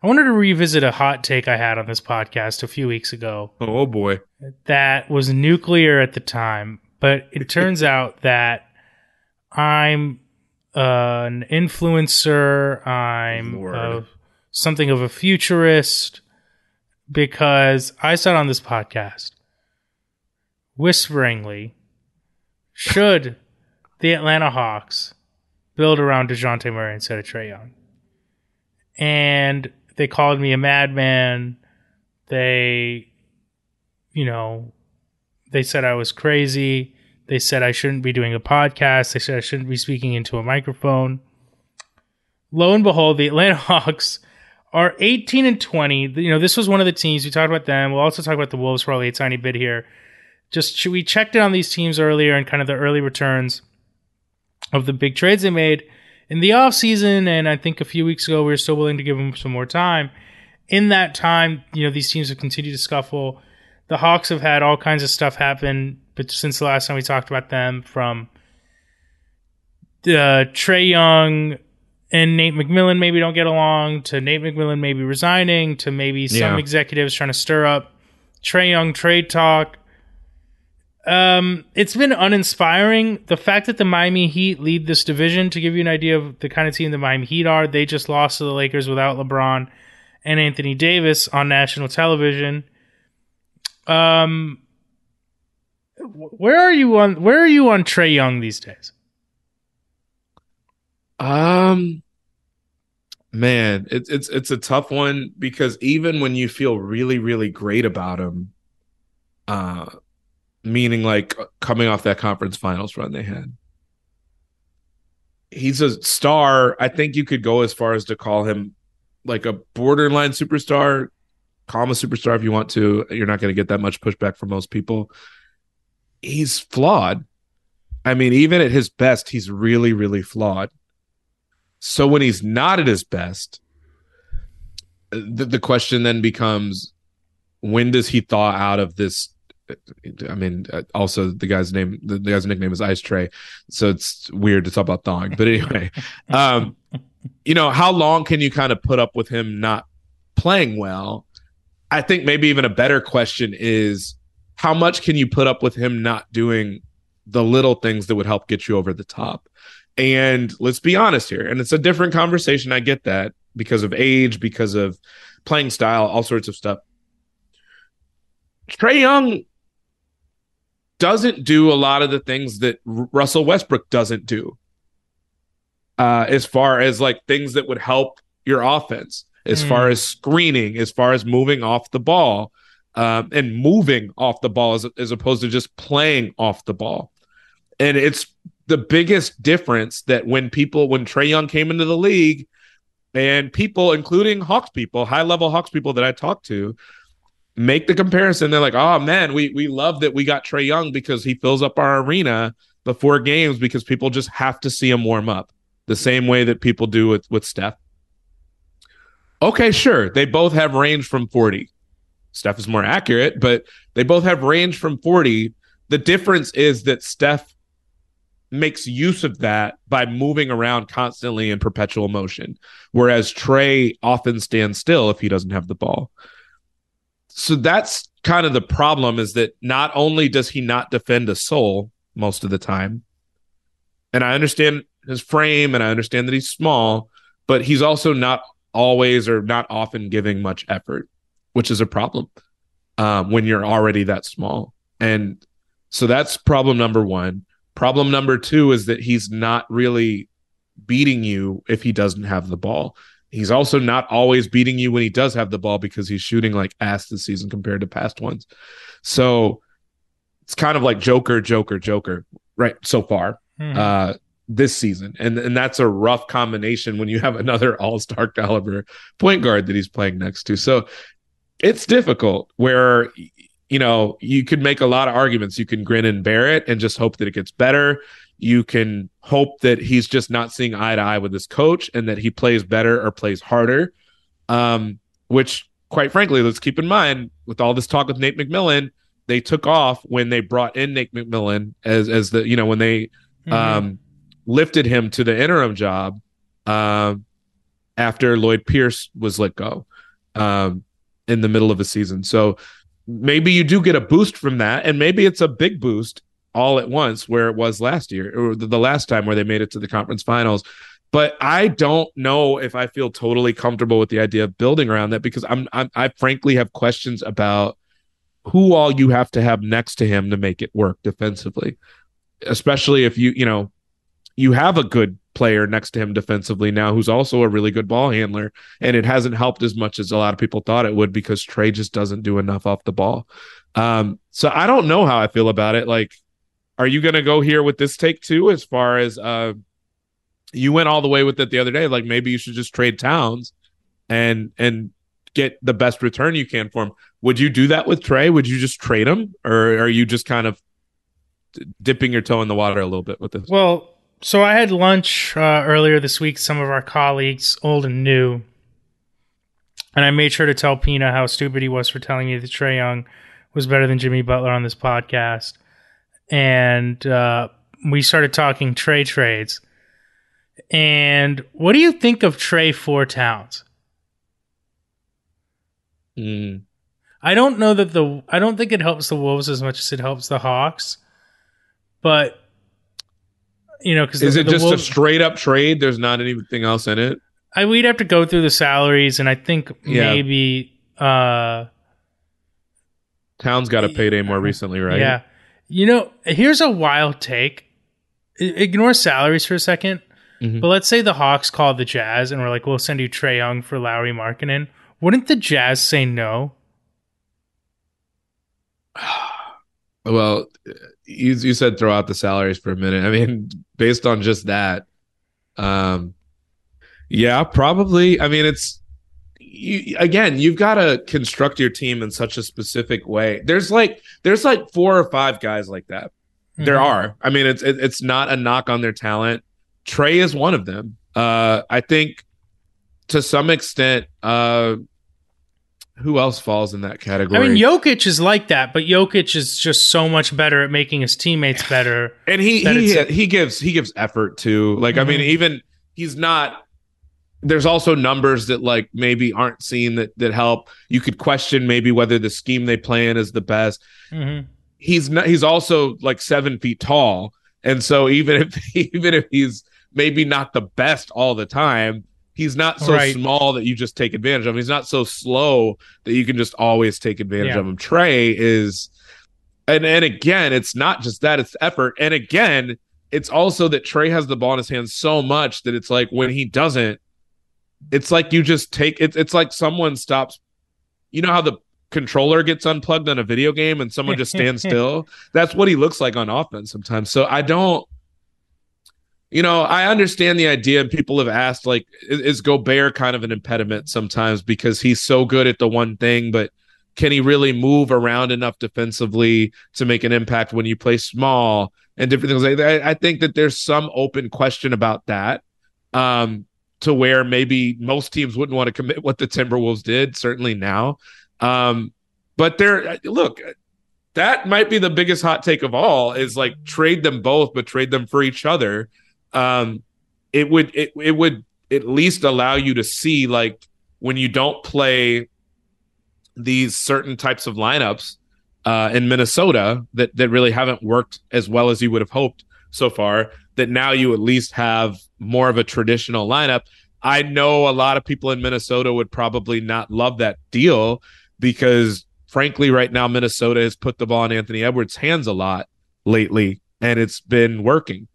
I wanted to revisit a hot take I had on this podcast a few weeks ago. Oh boy. That was nuclear at the time, but it turns out that I'm uh, an influencer, I'm a, something of a futurist because I said on this podcast whisperingly should the Atlanta Hawks build around DeJounte Murray instead of Trae Young? And they called me a madman. They, you know, they said I was crazy. They said I shouldn't be doing a podcast. They said I shouldn't be speaking into a microphone. Lo and behold, the Atlanta Hawks are 18 and 20. You know, this was one of the teams we talked about them. We'll also talk about the Wolves only a tiny bit here. Just we checked in on these teams earlier and kind of the early returns of the big trades they made in the off season, and I think a few weeks ago we were still willing to give them some more time. In that time, you know, these teams have continued to scuffle. The Hawks have had all kinds of stuff happen, but since the last time we talked about them, from uh, Trae Young and Nate McMillan maybe don't get along, to Nate McMillan maybe resigning, to maybe some Yeah. executives trying to stir up Trae Young trade talk. Um, it's been uninspiring. The fact that the Miami Heat lead this division, to give you an idea of the kind of team the Miami Heat are, they just lost to the Lakers without LeBron and Anthony Davis on national television. Um, where are you on? Where are you on Trae Young these days? Um man, it's it's it's a tough one because even when you feel really really great about him, uh meaning like coming off that conference finals run they had. He's a star. I think you could go as far as to call him like a borderline superstar. Call him a superstar if you want to. You're not going to get that much pushback from most people. he's flawed. I mean, even at his best, he's really, really flawed. So when he's not at his best, the, the question then becomes when does he thaw out of this I mean, also the guy's name, the, guy's nickname is Ice Trae, so it's weird to talk about thong. But anyway, um, you know, how long can you kind of put up with him not playing well? I think maybe even a better question is how much can you put up with him not doing the little things that would help get you over the top? And let's be honest here, and it's a different conversation. I get that because of age, because of playing style, all sorts of stuff. Trae Young doesn't do a lot of the things that R- Russell Westbrook doesn't do. Uh, as far as like things that would help your offense, as mm. far as screening, as far as moving off the ball, um, and moving off the ball as, as opposed to just playing off the ball. And it's the biggest difference that when people, when Trae Young came into the league, and people, including Hawks people, high level Hawks people that I talked to, make the comparison. They're like, oh man, we we love that we got Trae Young because he fills up our arena before games because people just have to see him warm up the same way that people do with with Steph. Okay, sure. They both have range from 40. Steph is more accurate, but they both have range from 40. The difference is that Steph makes use of that by moving around constantly in perpetual motion, whereas Trae often stands still if he doesn't have the ball. So that's kind of the problem is that not only does he not defend a soul most of the time, and I understand his frame and I understand that he's small, but he's also not always or not often giving much effort, which is a problem um, when you're already that small. And so that's problem number one. Problem number two is that he's not really beating you if he doesn't have the ball. He's also not always beating you when he does have the ball because he's shooting like ass this season compared to past ones. So it's kind of like Joker, Joker, Joker, right? So far, mm-hmm. uh, this season, and and that's a rough combination when you have another All Star caliber point guard that he's playing next to. So it's difficult. Where you know you could make a lot of arguments. You can grin and bear it and just hope that it gets better. You can hope that he's just not seeing eye to eye with his coach and that he plays better or plays harder. Um, which, quite frankly, let's keep in mind with all this talk with Nate McMillan, they took off when they brought in Nate McMillan as as the you know when they mm-hmm. um, lifted him to the interim job um, after Lloyd Pierce was let go um, in the middle of the season. So maybe you do get a boost from that, and maybe it's a big boost all at once where it was last year or the last time where they made it to the conference finals. But I don't know if I feel totally comfortable with the idea of building around that because I'm, I'm I frankly have questions about who all you have to have next to him to make it work defensively. Especially if you, you know, you have a good player next to him defensively now who's also a really good ball handler and it hasn't helped as much as a lot of people thought it would because Trae just doesn't do enough off the ball. Um, so I don't know how I feel about it. Like are you going to go here with this take too? As far as uh, you went all the way with it the other day, like maybe you should just trade Towns and and get the best return you can for him. Would you do that with Trae? Would you just trade him, or are you just kind of dipping your toe in the water a little bit with this? Well, so I had lunch uh, earlier this week. Some of our colleagues, old and new, and I made sure to tell Pina how stupid he was for telling me that Trae Young was better than Jimmy Butler on this podcast and uh, we started talking Trae trades. And what do you think of Trae for Towns? Mm. I don't know that the I don't think it helps the Wolves as much as it helps the Hawks, but you know, because is the, it the just Wolves, a straight up trade? There's not anything else in it. I we'd have to go through the salaries, and I think Yeah. maybe uh Towns got a payday more recently, right? Yeah. You know, here's a wild take. I- Ignore salaries for a 2nd Mhm. but let's say the Hawks called the Jazz and we're like, we'll send you Trae Young for Lauri Markkanen. Wouldn't the Jazz say no? Well, you you said throw out the salaries for a minute. I mean, based on just that, um, yeah, probably. I mean, it's you, again, you've got to construct your team in such a specific way. There's like there's like four or five guys like that. Mm-hmm. There are. I mean, it's it, it's not a knock on their talent. Trae is one of them. Uh, I think to some extent, uh, who else falls in that category? I mean, Jokic is like that, but Jokic is just so much better at making his teammates better. and he he he gives he gives effort too. Like mm-hmm. I mean, mm-hmm. even he's not. There's also numbers that like maybe aren't seen that that help. You could question maybe whether the scheme they play in is the best. Mm-hmm. He's not. He's also like seven feet tall, and so even if even if he's maybe not the best all the time, he's not so right. small that you just take advantage of him. He's not so slow that you can just always take advantage yeah. of him. Trae is and and again, it's not just that, it's effort. And again, it's also that Trae has the ball in his hands so much that it's like when he doesn't, it's like you just take it, it's like someone stops. You know how the controller gets unplugged on a video game and someone just stands still? That's what he looks like on offense sometimes. So I don't you know, I understand the idea, and people have asked, like, is, is Gobert kind of an impediment sometimes because he's so good at the one thing, but can he really move around enough defensively to make an impact when you play small and different things like that? I, I think that there's some open question about that. Um, to where maybe most teams wouldn't want to commit what the Timberwolves did, certainly now. Um, but there, look, that might be the biggest hot take of all is like trade them both, but trade them for each other um, it would it, it would at least allow you to see like when you don't play these certain types of lineups uh, in Minnesota that that really haven't worked as well as you would have hoped so far. That now you at least have more of a traditional lineup. I know a lot of people in Minnesota would probably not love that deal because, frankly, right now Minnesota has put the ball in Anthony Edwards' hands a lot lately, and it's been working.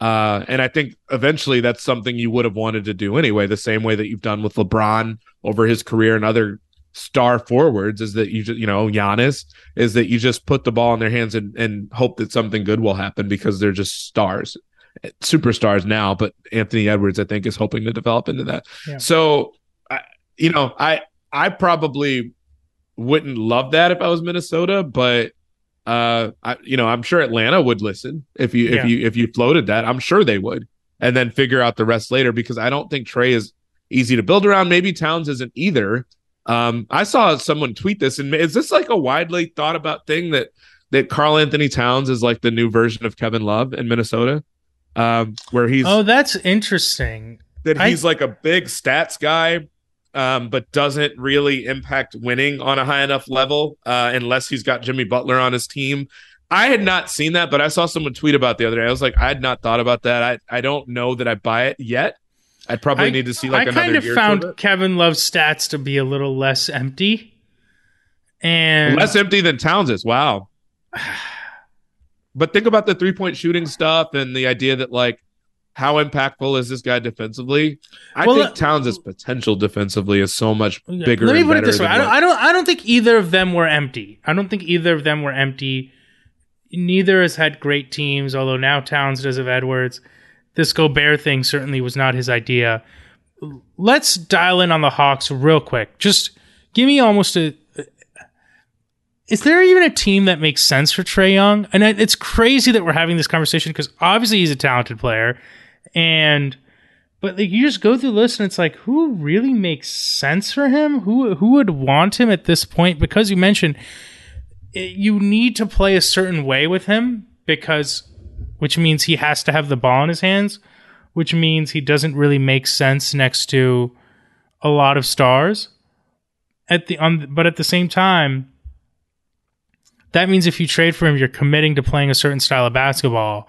Uh, and I think eventually that's something you would have wanted to do anyway, the same way that you've done with LeBron over his career and other star forwards is that you just, you know, Giannis is that you just put the ball in their hands and, and hope that something good will happen because they're just stars, superstars now. But Anthony Edwards, I think, is hoping to develop into that. Yeah. So, I, you know, I, I probably wouldn't love that if I was Minnesota, but uh, I, you know, I'm sure Atlanta would listen if you yeah. if you if you floated that. I'm sure they would, and then figure out the rest later because I don't think Trae is easy to build around. Maybe Towns isn't either. Um, I saw someone tweet this, and is this like a widely thought about thing that that Karl-Anthony Towns is like the new version of Kevin Love in Minnesota, um, where he's oh, that's interesting. That he's I... like a big stats guy, um, but doesn't really impact winning on a high enough level uh, unless he's got Jimmy Butler on his team. I had not seen that, but I saw someone tweet about the other day. I was like, I had not thought about that. I, I don't know that I buy it yet. I'd probably I, need to see like I kind of found Kevin Love's stats to be a little less empty, and less empty than Towns is. Wow. but think about the three point shooting stuff and the idea that like how impactful is this guy defensively? I well, think uh, Towns' potential defensively is so much bigger. Let me put it this way: I don't, I don't, I don't think either of them were empty. I don't think either of them were empty. Neither has had great teams, although now Towns does have Edwards. This Gobert thing certainly was not his idea. Let's dial in on the Hawks real quick. Just give me almost a. Is there even a team that makes sense for Trae Young? And it's crazy that we're having this conversation because obviously he's a talented player and but like you just go through the list and it's like who really makes sense for him who who would want him at this point because you mentioned it, you need to play a certain way with him because which means he has to have the ball in his hands which means he doesn't really make sense next to a lot of stars at the on but at the same time that means if you trade for him you're committing to playing a certain style of basketball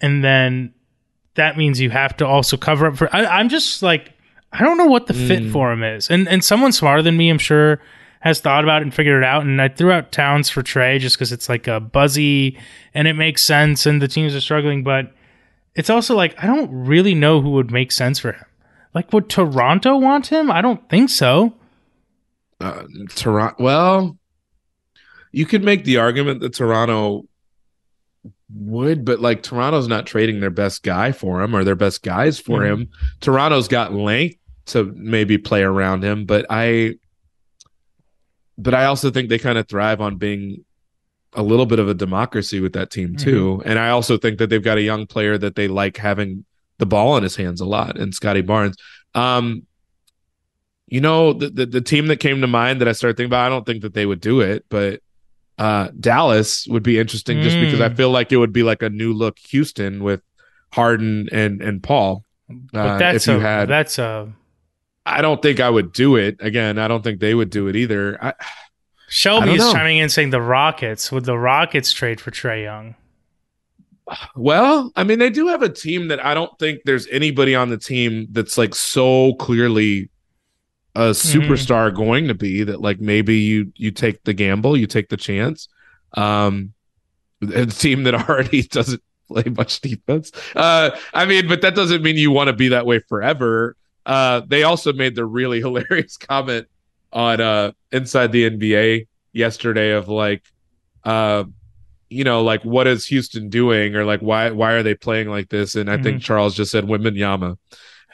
and then that means you have to also cover up for. I, am just like, I don't know what the mm. fit for him is, and and someone smarter than me, I'm sure, has thought about it and figured it out. And I threw out Towns for Trae just because it's like a buzzy and it makes sense, and the teams are struggling, but it's also like I don't really know who would make sense for him. Like, would Toronto want him? I don't think so. Uh, Toronto. Well, you could make the argument that Toronto would, but like Toronto's not trading their best guy for him or their best guys for mm-hmm. him. Toronto's got length to maybe play around him, but I but I also think they kind of thrive on being a little bit of a democracy with that team too. Mm-hmm. And I also think that they've got a young player that they like having the ball in his hands a lot, and Scottie Barnes. Um, you know, the, the, the team that came to mind that I started thinking about, I don't think that they would do it, but uh, Dallas would be interesting mm. just because I mm. feel like it would be like a new look Houston with Harden and and Paul. Uh, that's if you a, had that's a. I don't think I would do it again. I don't think they would do it either. I, Shelby is chiming in saying the Rockets. Would the Rockets trade for Trae Young? Well, I mean, they do have a team that I don't think there's anybody on the team that's like so clearly a mm-hmm. superstar mm-hmm. going to be that like maybe you you take the gamble, you take the chance. Um, a team that already doesn't play much defense. Uh, I mean, but that doesn't mean you want to be that way forever. Uh, they also made the really hilarious comment on uh inside the NBA yesterday of like uh you know like what is Houston doing or like why why are they playing like this and I mm-hmm. think Charles just said Wembanyama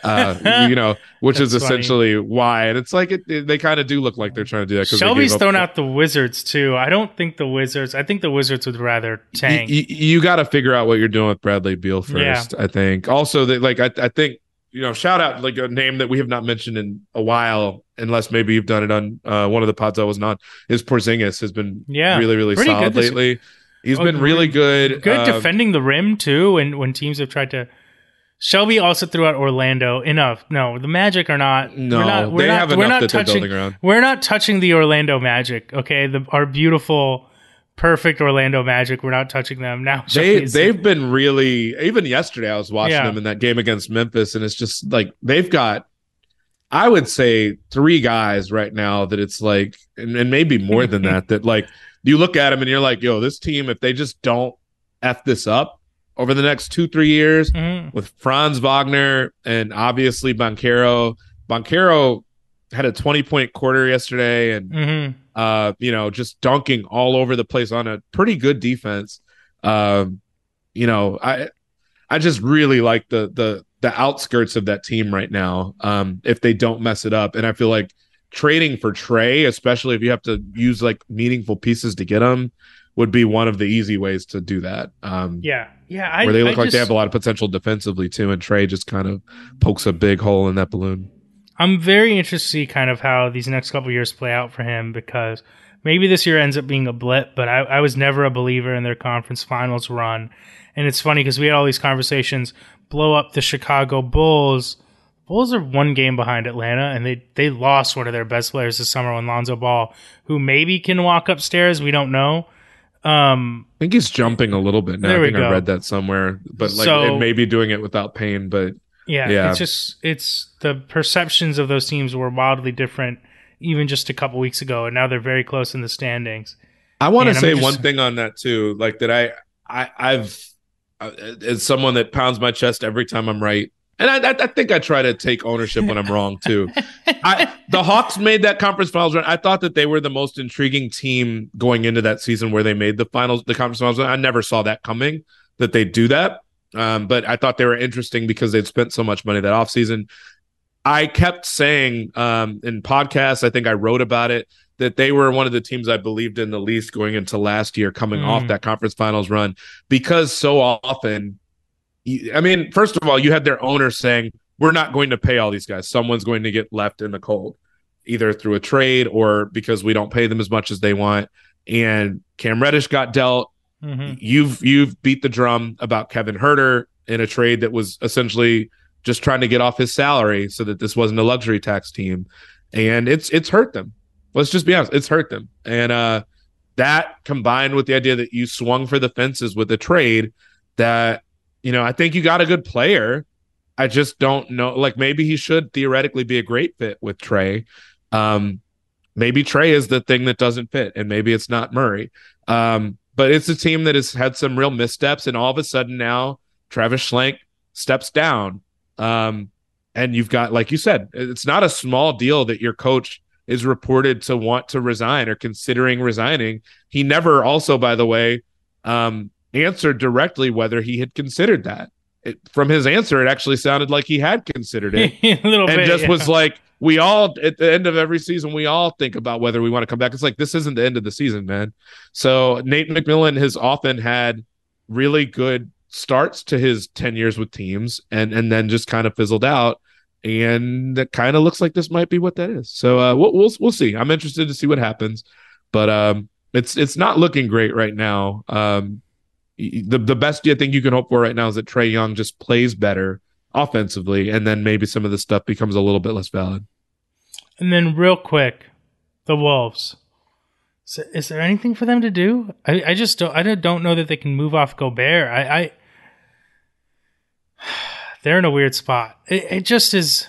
uh you know which is essentially funny. why and it's like it, it, they kind of do look like they're trying to do that Shelby's thrown out the Wizards too I don't think the Wizards I think the Wizards would rather tank y- y- you got to figure out what you're doing with Bradley Beal first yeah. I think also that like I, I think you know, shout out like a name that we have not mentioned in a while, unless maybe you've done it on uh, one of the pods I was not. Is Porzingis has been yeah really really solid lately. He's oh, been really good. Good um, defending the rim too, and when teams have tried to. Shelby also threw out Orlando. Enough. No, the Magic are not. No, we're not, we're they not, have enough we're not that touching, they're building around. We're not touching the Orlando Magic. Okay, the, our beautiful perfect Orlando Magic. We're not touching them now. They they've been really even yesterday. I was watching yeah. them in that game against Memphis, and it's just like they've got. I would say three guys right now that it's like, and, and maybe more than that. That like you look at them and you're like, yo, this team if they just don't f this up over the next two three years mm-hmm. with Franz Wagner and obviously Banchero. Banchero had a 20 point quarter yesterday and mm-hmm uh, you know, just dunking all over the place on a pretty good defense. Um, you know, I I just really like the the the outskirts of that team right now. Um, if they don't mess it up, and I feel like trading for Trae, especially if you have to use like meaningful pieces to get them, would be one of the easy ways to do that. Um, yeah, yeah, I, where they look I like just, they have a lot of potential defensively too, and Trae just kind of pokes a big hole in that balloon. I'm very interested to see kind of how these next couple years play out for him because maybe this year ends up being a blip, but I, I was never a believer in their conference finals run. And it's funny because we had all these conversations blow up the Chicago Bulls. Bulls are one game behind Atlanta, and they, they lost one of their best players this summer on Lonzo Ball, who maybe can walk upstairs. We don't know. Um, I think he's jumping a little bit now. I think I read that somewhere, but like so, it may be doing it without pain. But yeah, yeah, it's just it's the perceptions of those teams were wildly different even just a couple weeks ago, and now they're very close in the standings. I want to say just... one thing on that too, like that I I I've uh, as someone that pounds my chest every time I'm right. And I, I, think I try to take ownership when I'm wrong too. I, the Hawks made that conference finals run. I thought that they were the most intriguing team going into that season where they made the finals, the conference finals. I never saw that coming that they do that. Um, but I thought they were interesting because they'd spent so much money that offseason. I kept saying um, in podcasts, I think I wrote about it, that they were one of the teams I believed in the least going into last year, coming mm. off that conference finals run, because so often, I mean, first of all, you had their owner saying, We're not going to pay all these guys. Someone's going to get left in the cold, either through a trade or because we don't pay them as much as they want. And Cam Reddish got dealt. Mm-hmm. You've you've beat the drum about Kevin Huerter in a trade that was essentially just trying to get off his salary so that this wasn't a luxury tax team. And it's it's hurt them. Let's just be honest, it's hurt them. And uh that combined with the idea that you swung for the fences with a trade that you know, I think you got a good player. I just don't know like maybe he should theoretically be a great fit with Trae. Um maybe Trae is the thing that doesn't fit and maybe it's not Murray. Um but it's a team that has had some real missteps, and all of a sudden now Travis Schlenk steps down. Um, and you've got, like you said, it's not a small deal that your coach is reported to want to resign or considering resigning. He never, also, by the way, um, answered directly whether he had considered that. it, from his answer, it actually sounded like he had considered it, a little and bit, just yeah. was like, we all at the end of every season, we all think about whether we want to come back. It's like this isn't the end of the season, man. So Nate McMillan has often had really good starts to his 10 years with teams and and then just kind of fizzled out. And it kind of looks like this might be what that is. So uh we'll, we'll we'll see. I'm interested to see what happens. But um it's it's not looking great right now. Um the the best thing you can hope for right now is that Trae Young just plays better offensively and then maybe some of the stuff becomes a little bit less valid And then, real quick, the Wolves. Is, is there anything for them to do? I, I just don't. I don't- know that they can move off Gobert. I, I they're in a weird spot. It, it just is.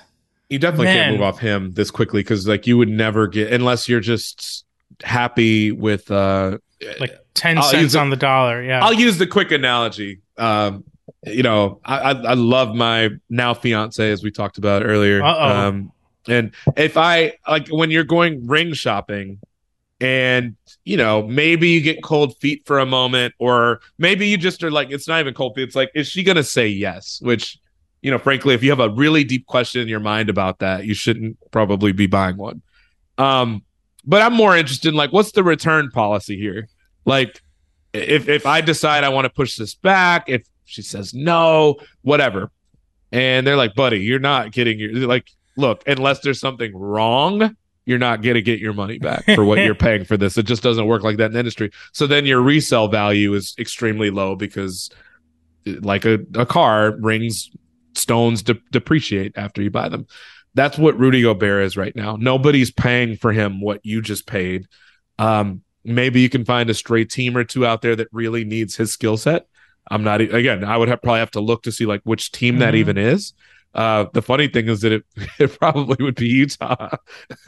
you definitely Man. can't move off him this quickly because like you would never get unless you're just happy with uh Like 10 I'll cents on the dollar. Yeah. I'll use the quick analogy. Um, you know, I, I love my now fiance as we talked about earlier. Uh-oh. Um, and if I like when you're going ring shopping, and you know maybe you get cold feet for a moment, or maybe you just are like it's not even cold feet. It's like is she gonna say yes? Which you know, frankly, if you have a really deep question in your mind about that, you shouldn't probably be buying one. Um, but I'm more interested in like what's the return policy here? Like if if I decide I want to push this back, if she says no, whatever, and they're like, buddy, you're not getting your like, look, unless there's something wrong, you're not gonna get your money back for what you're paying for this. It just doesn't work like that in the industry. So then your resale value is extremely low because, like a, a car, rings stones de- depreciate after you buy them. That's what Rudy Gobert is right now. Nobody's paying for him what you just paid. Um, maybe you can find a stray team or two out there that really needs his skill set. I'm not again. I would have, probably have to look to see like which team that Mhm. even is. Uh, the funny thing is that it, it probably would be Utah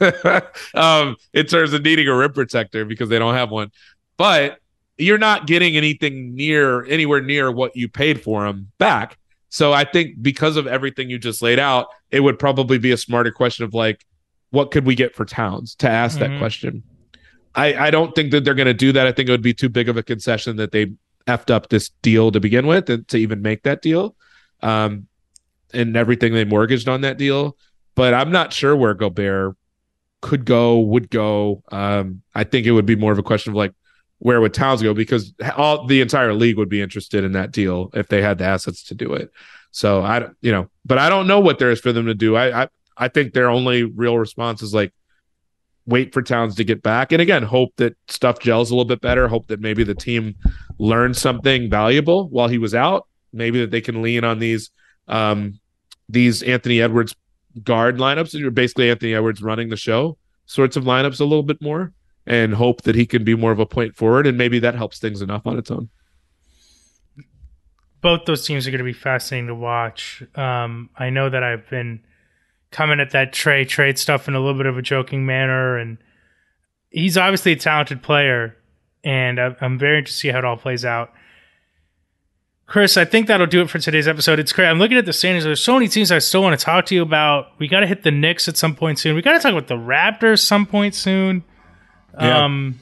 um, in terms of needing a rim protector because they don't have one. But you're not getting anything near anywhere near what you paid for him back. So I think because of everything you just laid out, it would probably be a smarter question of like, what could we get for Towns to ask Mhm. that question. I, I don't think that they're going to do that. I think it would be too big of a concession that they effed up this deal to begin with and to even make that deal. Um, and everything they mortgaged on that deal. But I'm not sure where Gobert could go, would go. Um, I think it would be more of a question of like, where would Towns go? Because all the entire league would be interested in that deal if they had the assets to do it. So I, you know, but I don't know what there is for them to do. I, I, I think their only real response is like wait for Towns to get back, and again, hope that stuff gels a little bit better. Hope that maybe the team learned something valuable while he was out. Maybe that they can lean on these, um, these Anthony Edwards guard lineups, you're basically Anthony Edwards running the show sorts of lineups a little bit more, and hope that he can be more of a point forward, and maybe that helps things enough on its own. both those teams are going to be fascinating to watch. Um, I know that I've been coming at that Trae trade stuff in a little bit of a joking manner, and he's obviously a talented player, and I'm very interested to see how it all plays out. Chris, I think that'll do it for today's episode. It's great. I'm looking at the standings. There's so many teams I still want to talk to you about. We got to hit the Knicks at some point soon. We got to talk about the Raptors some point soon. Yeah. Um,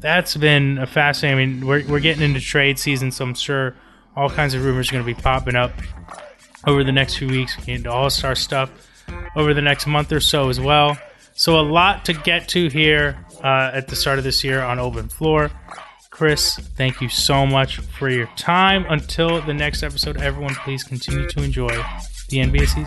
that's been a fascinating. I mean, we're we're getting into trade season, so I'm sure all kinds of rumors are going to be popping up over the next few weeks. We get into All Star stuff over the next month or so as well. So a lot to get to here uh, at the start of this year on Open Floor. Chris, thank you so much for your time. Until the next episode, everyone, please continue to enjoy the NBA season.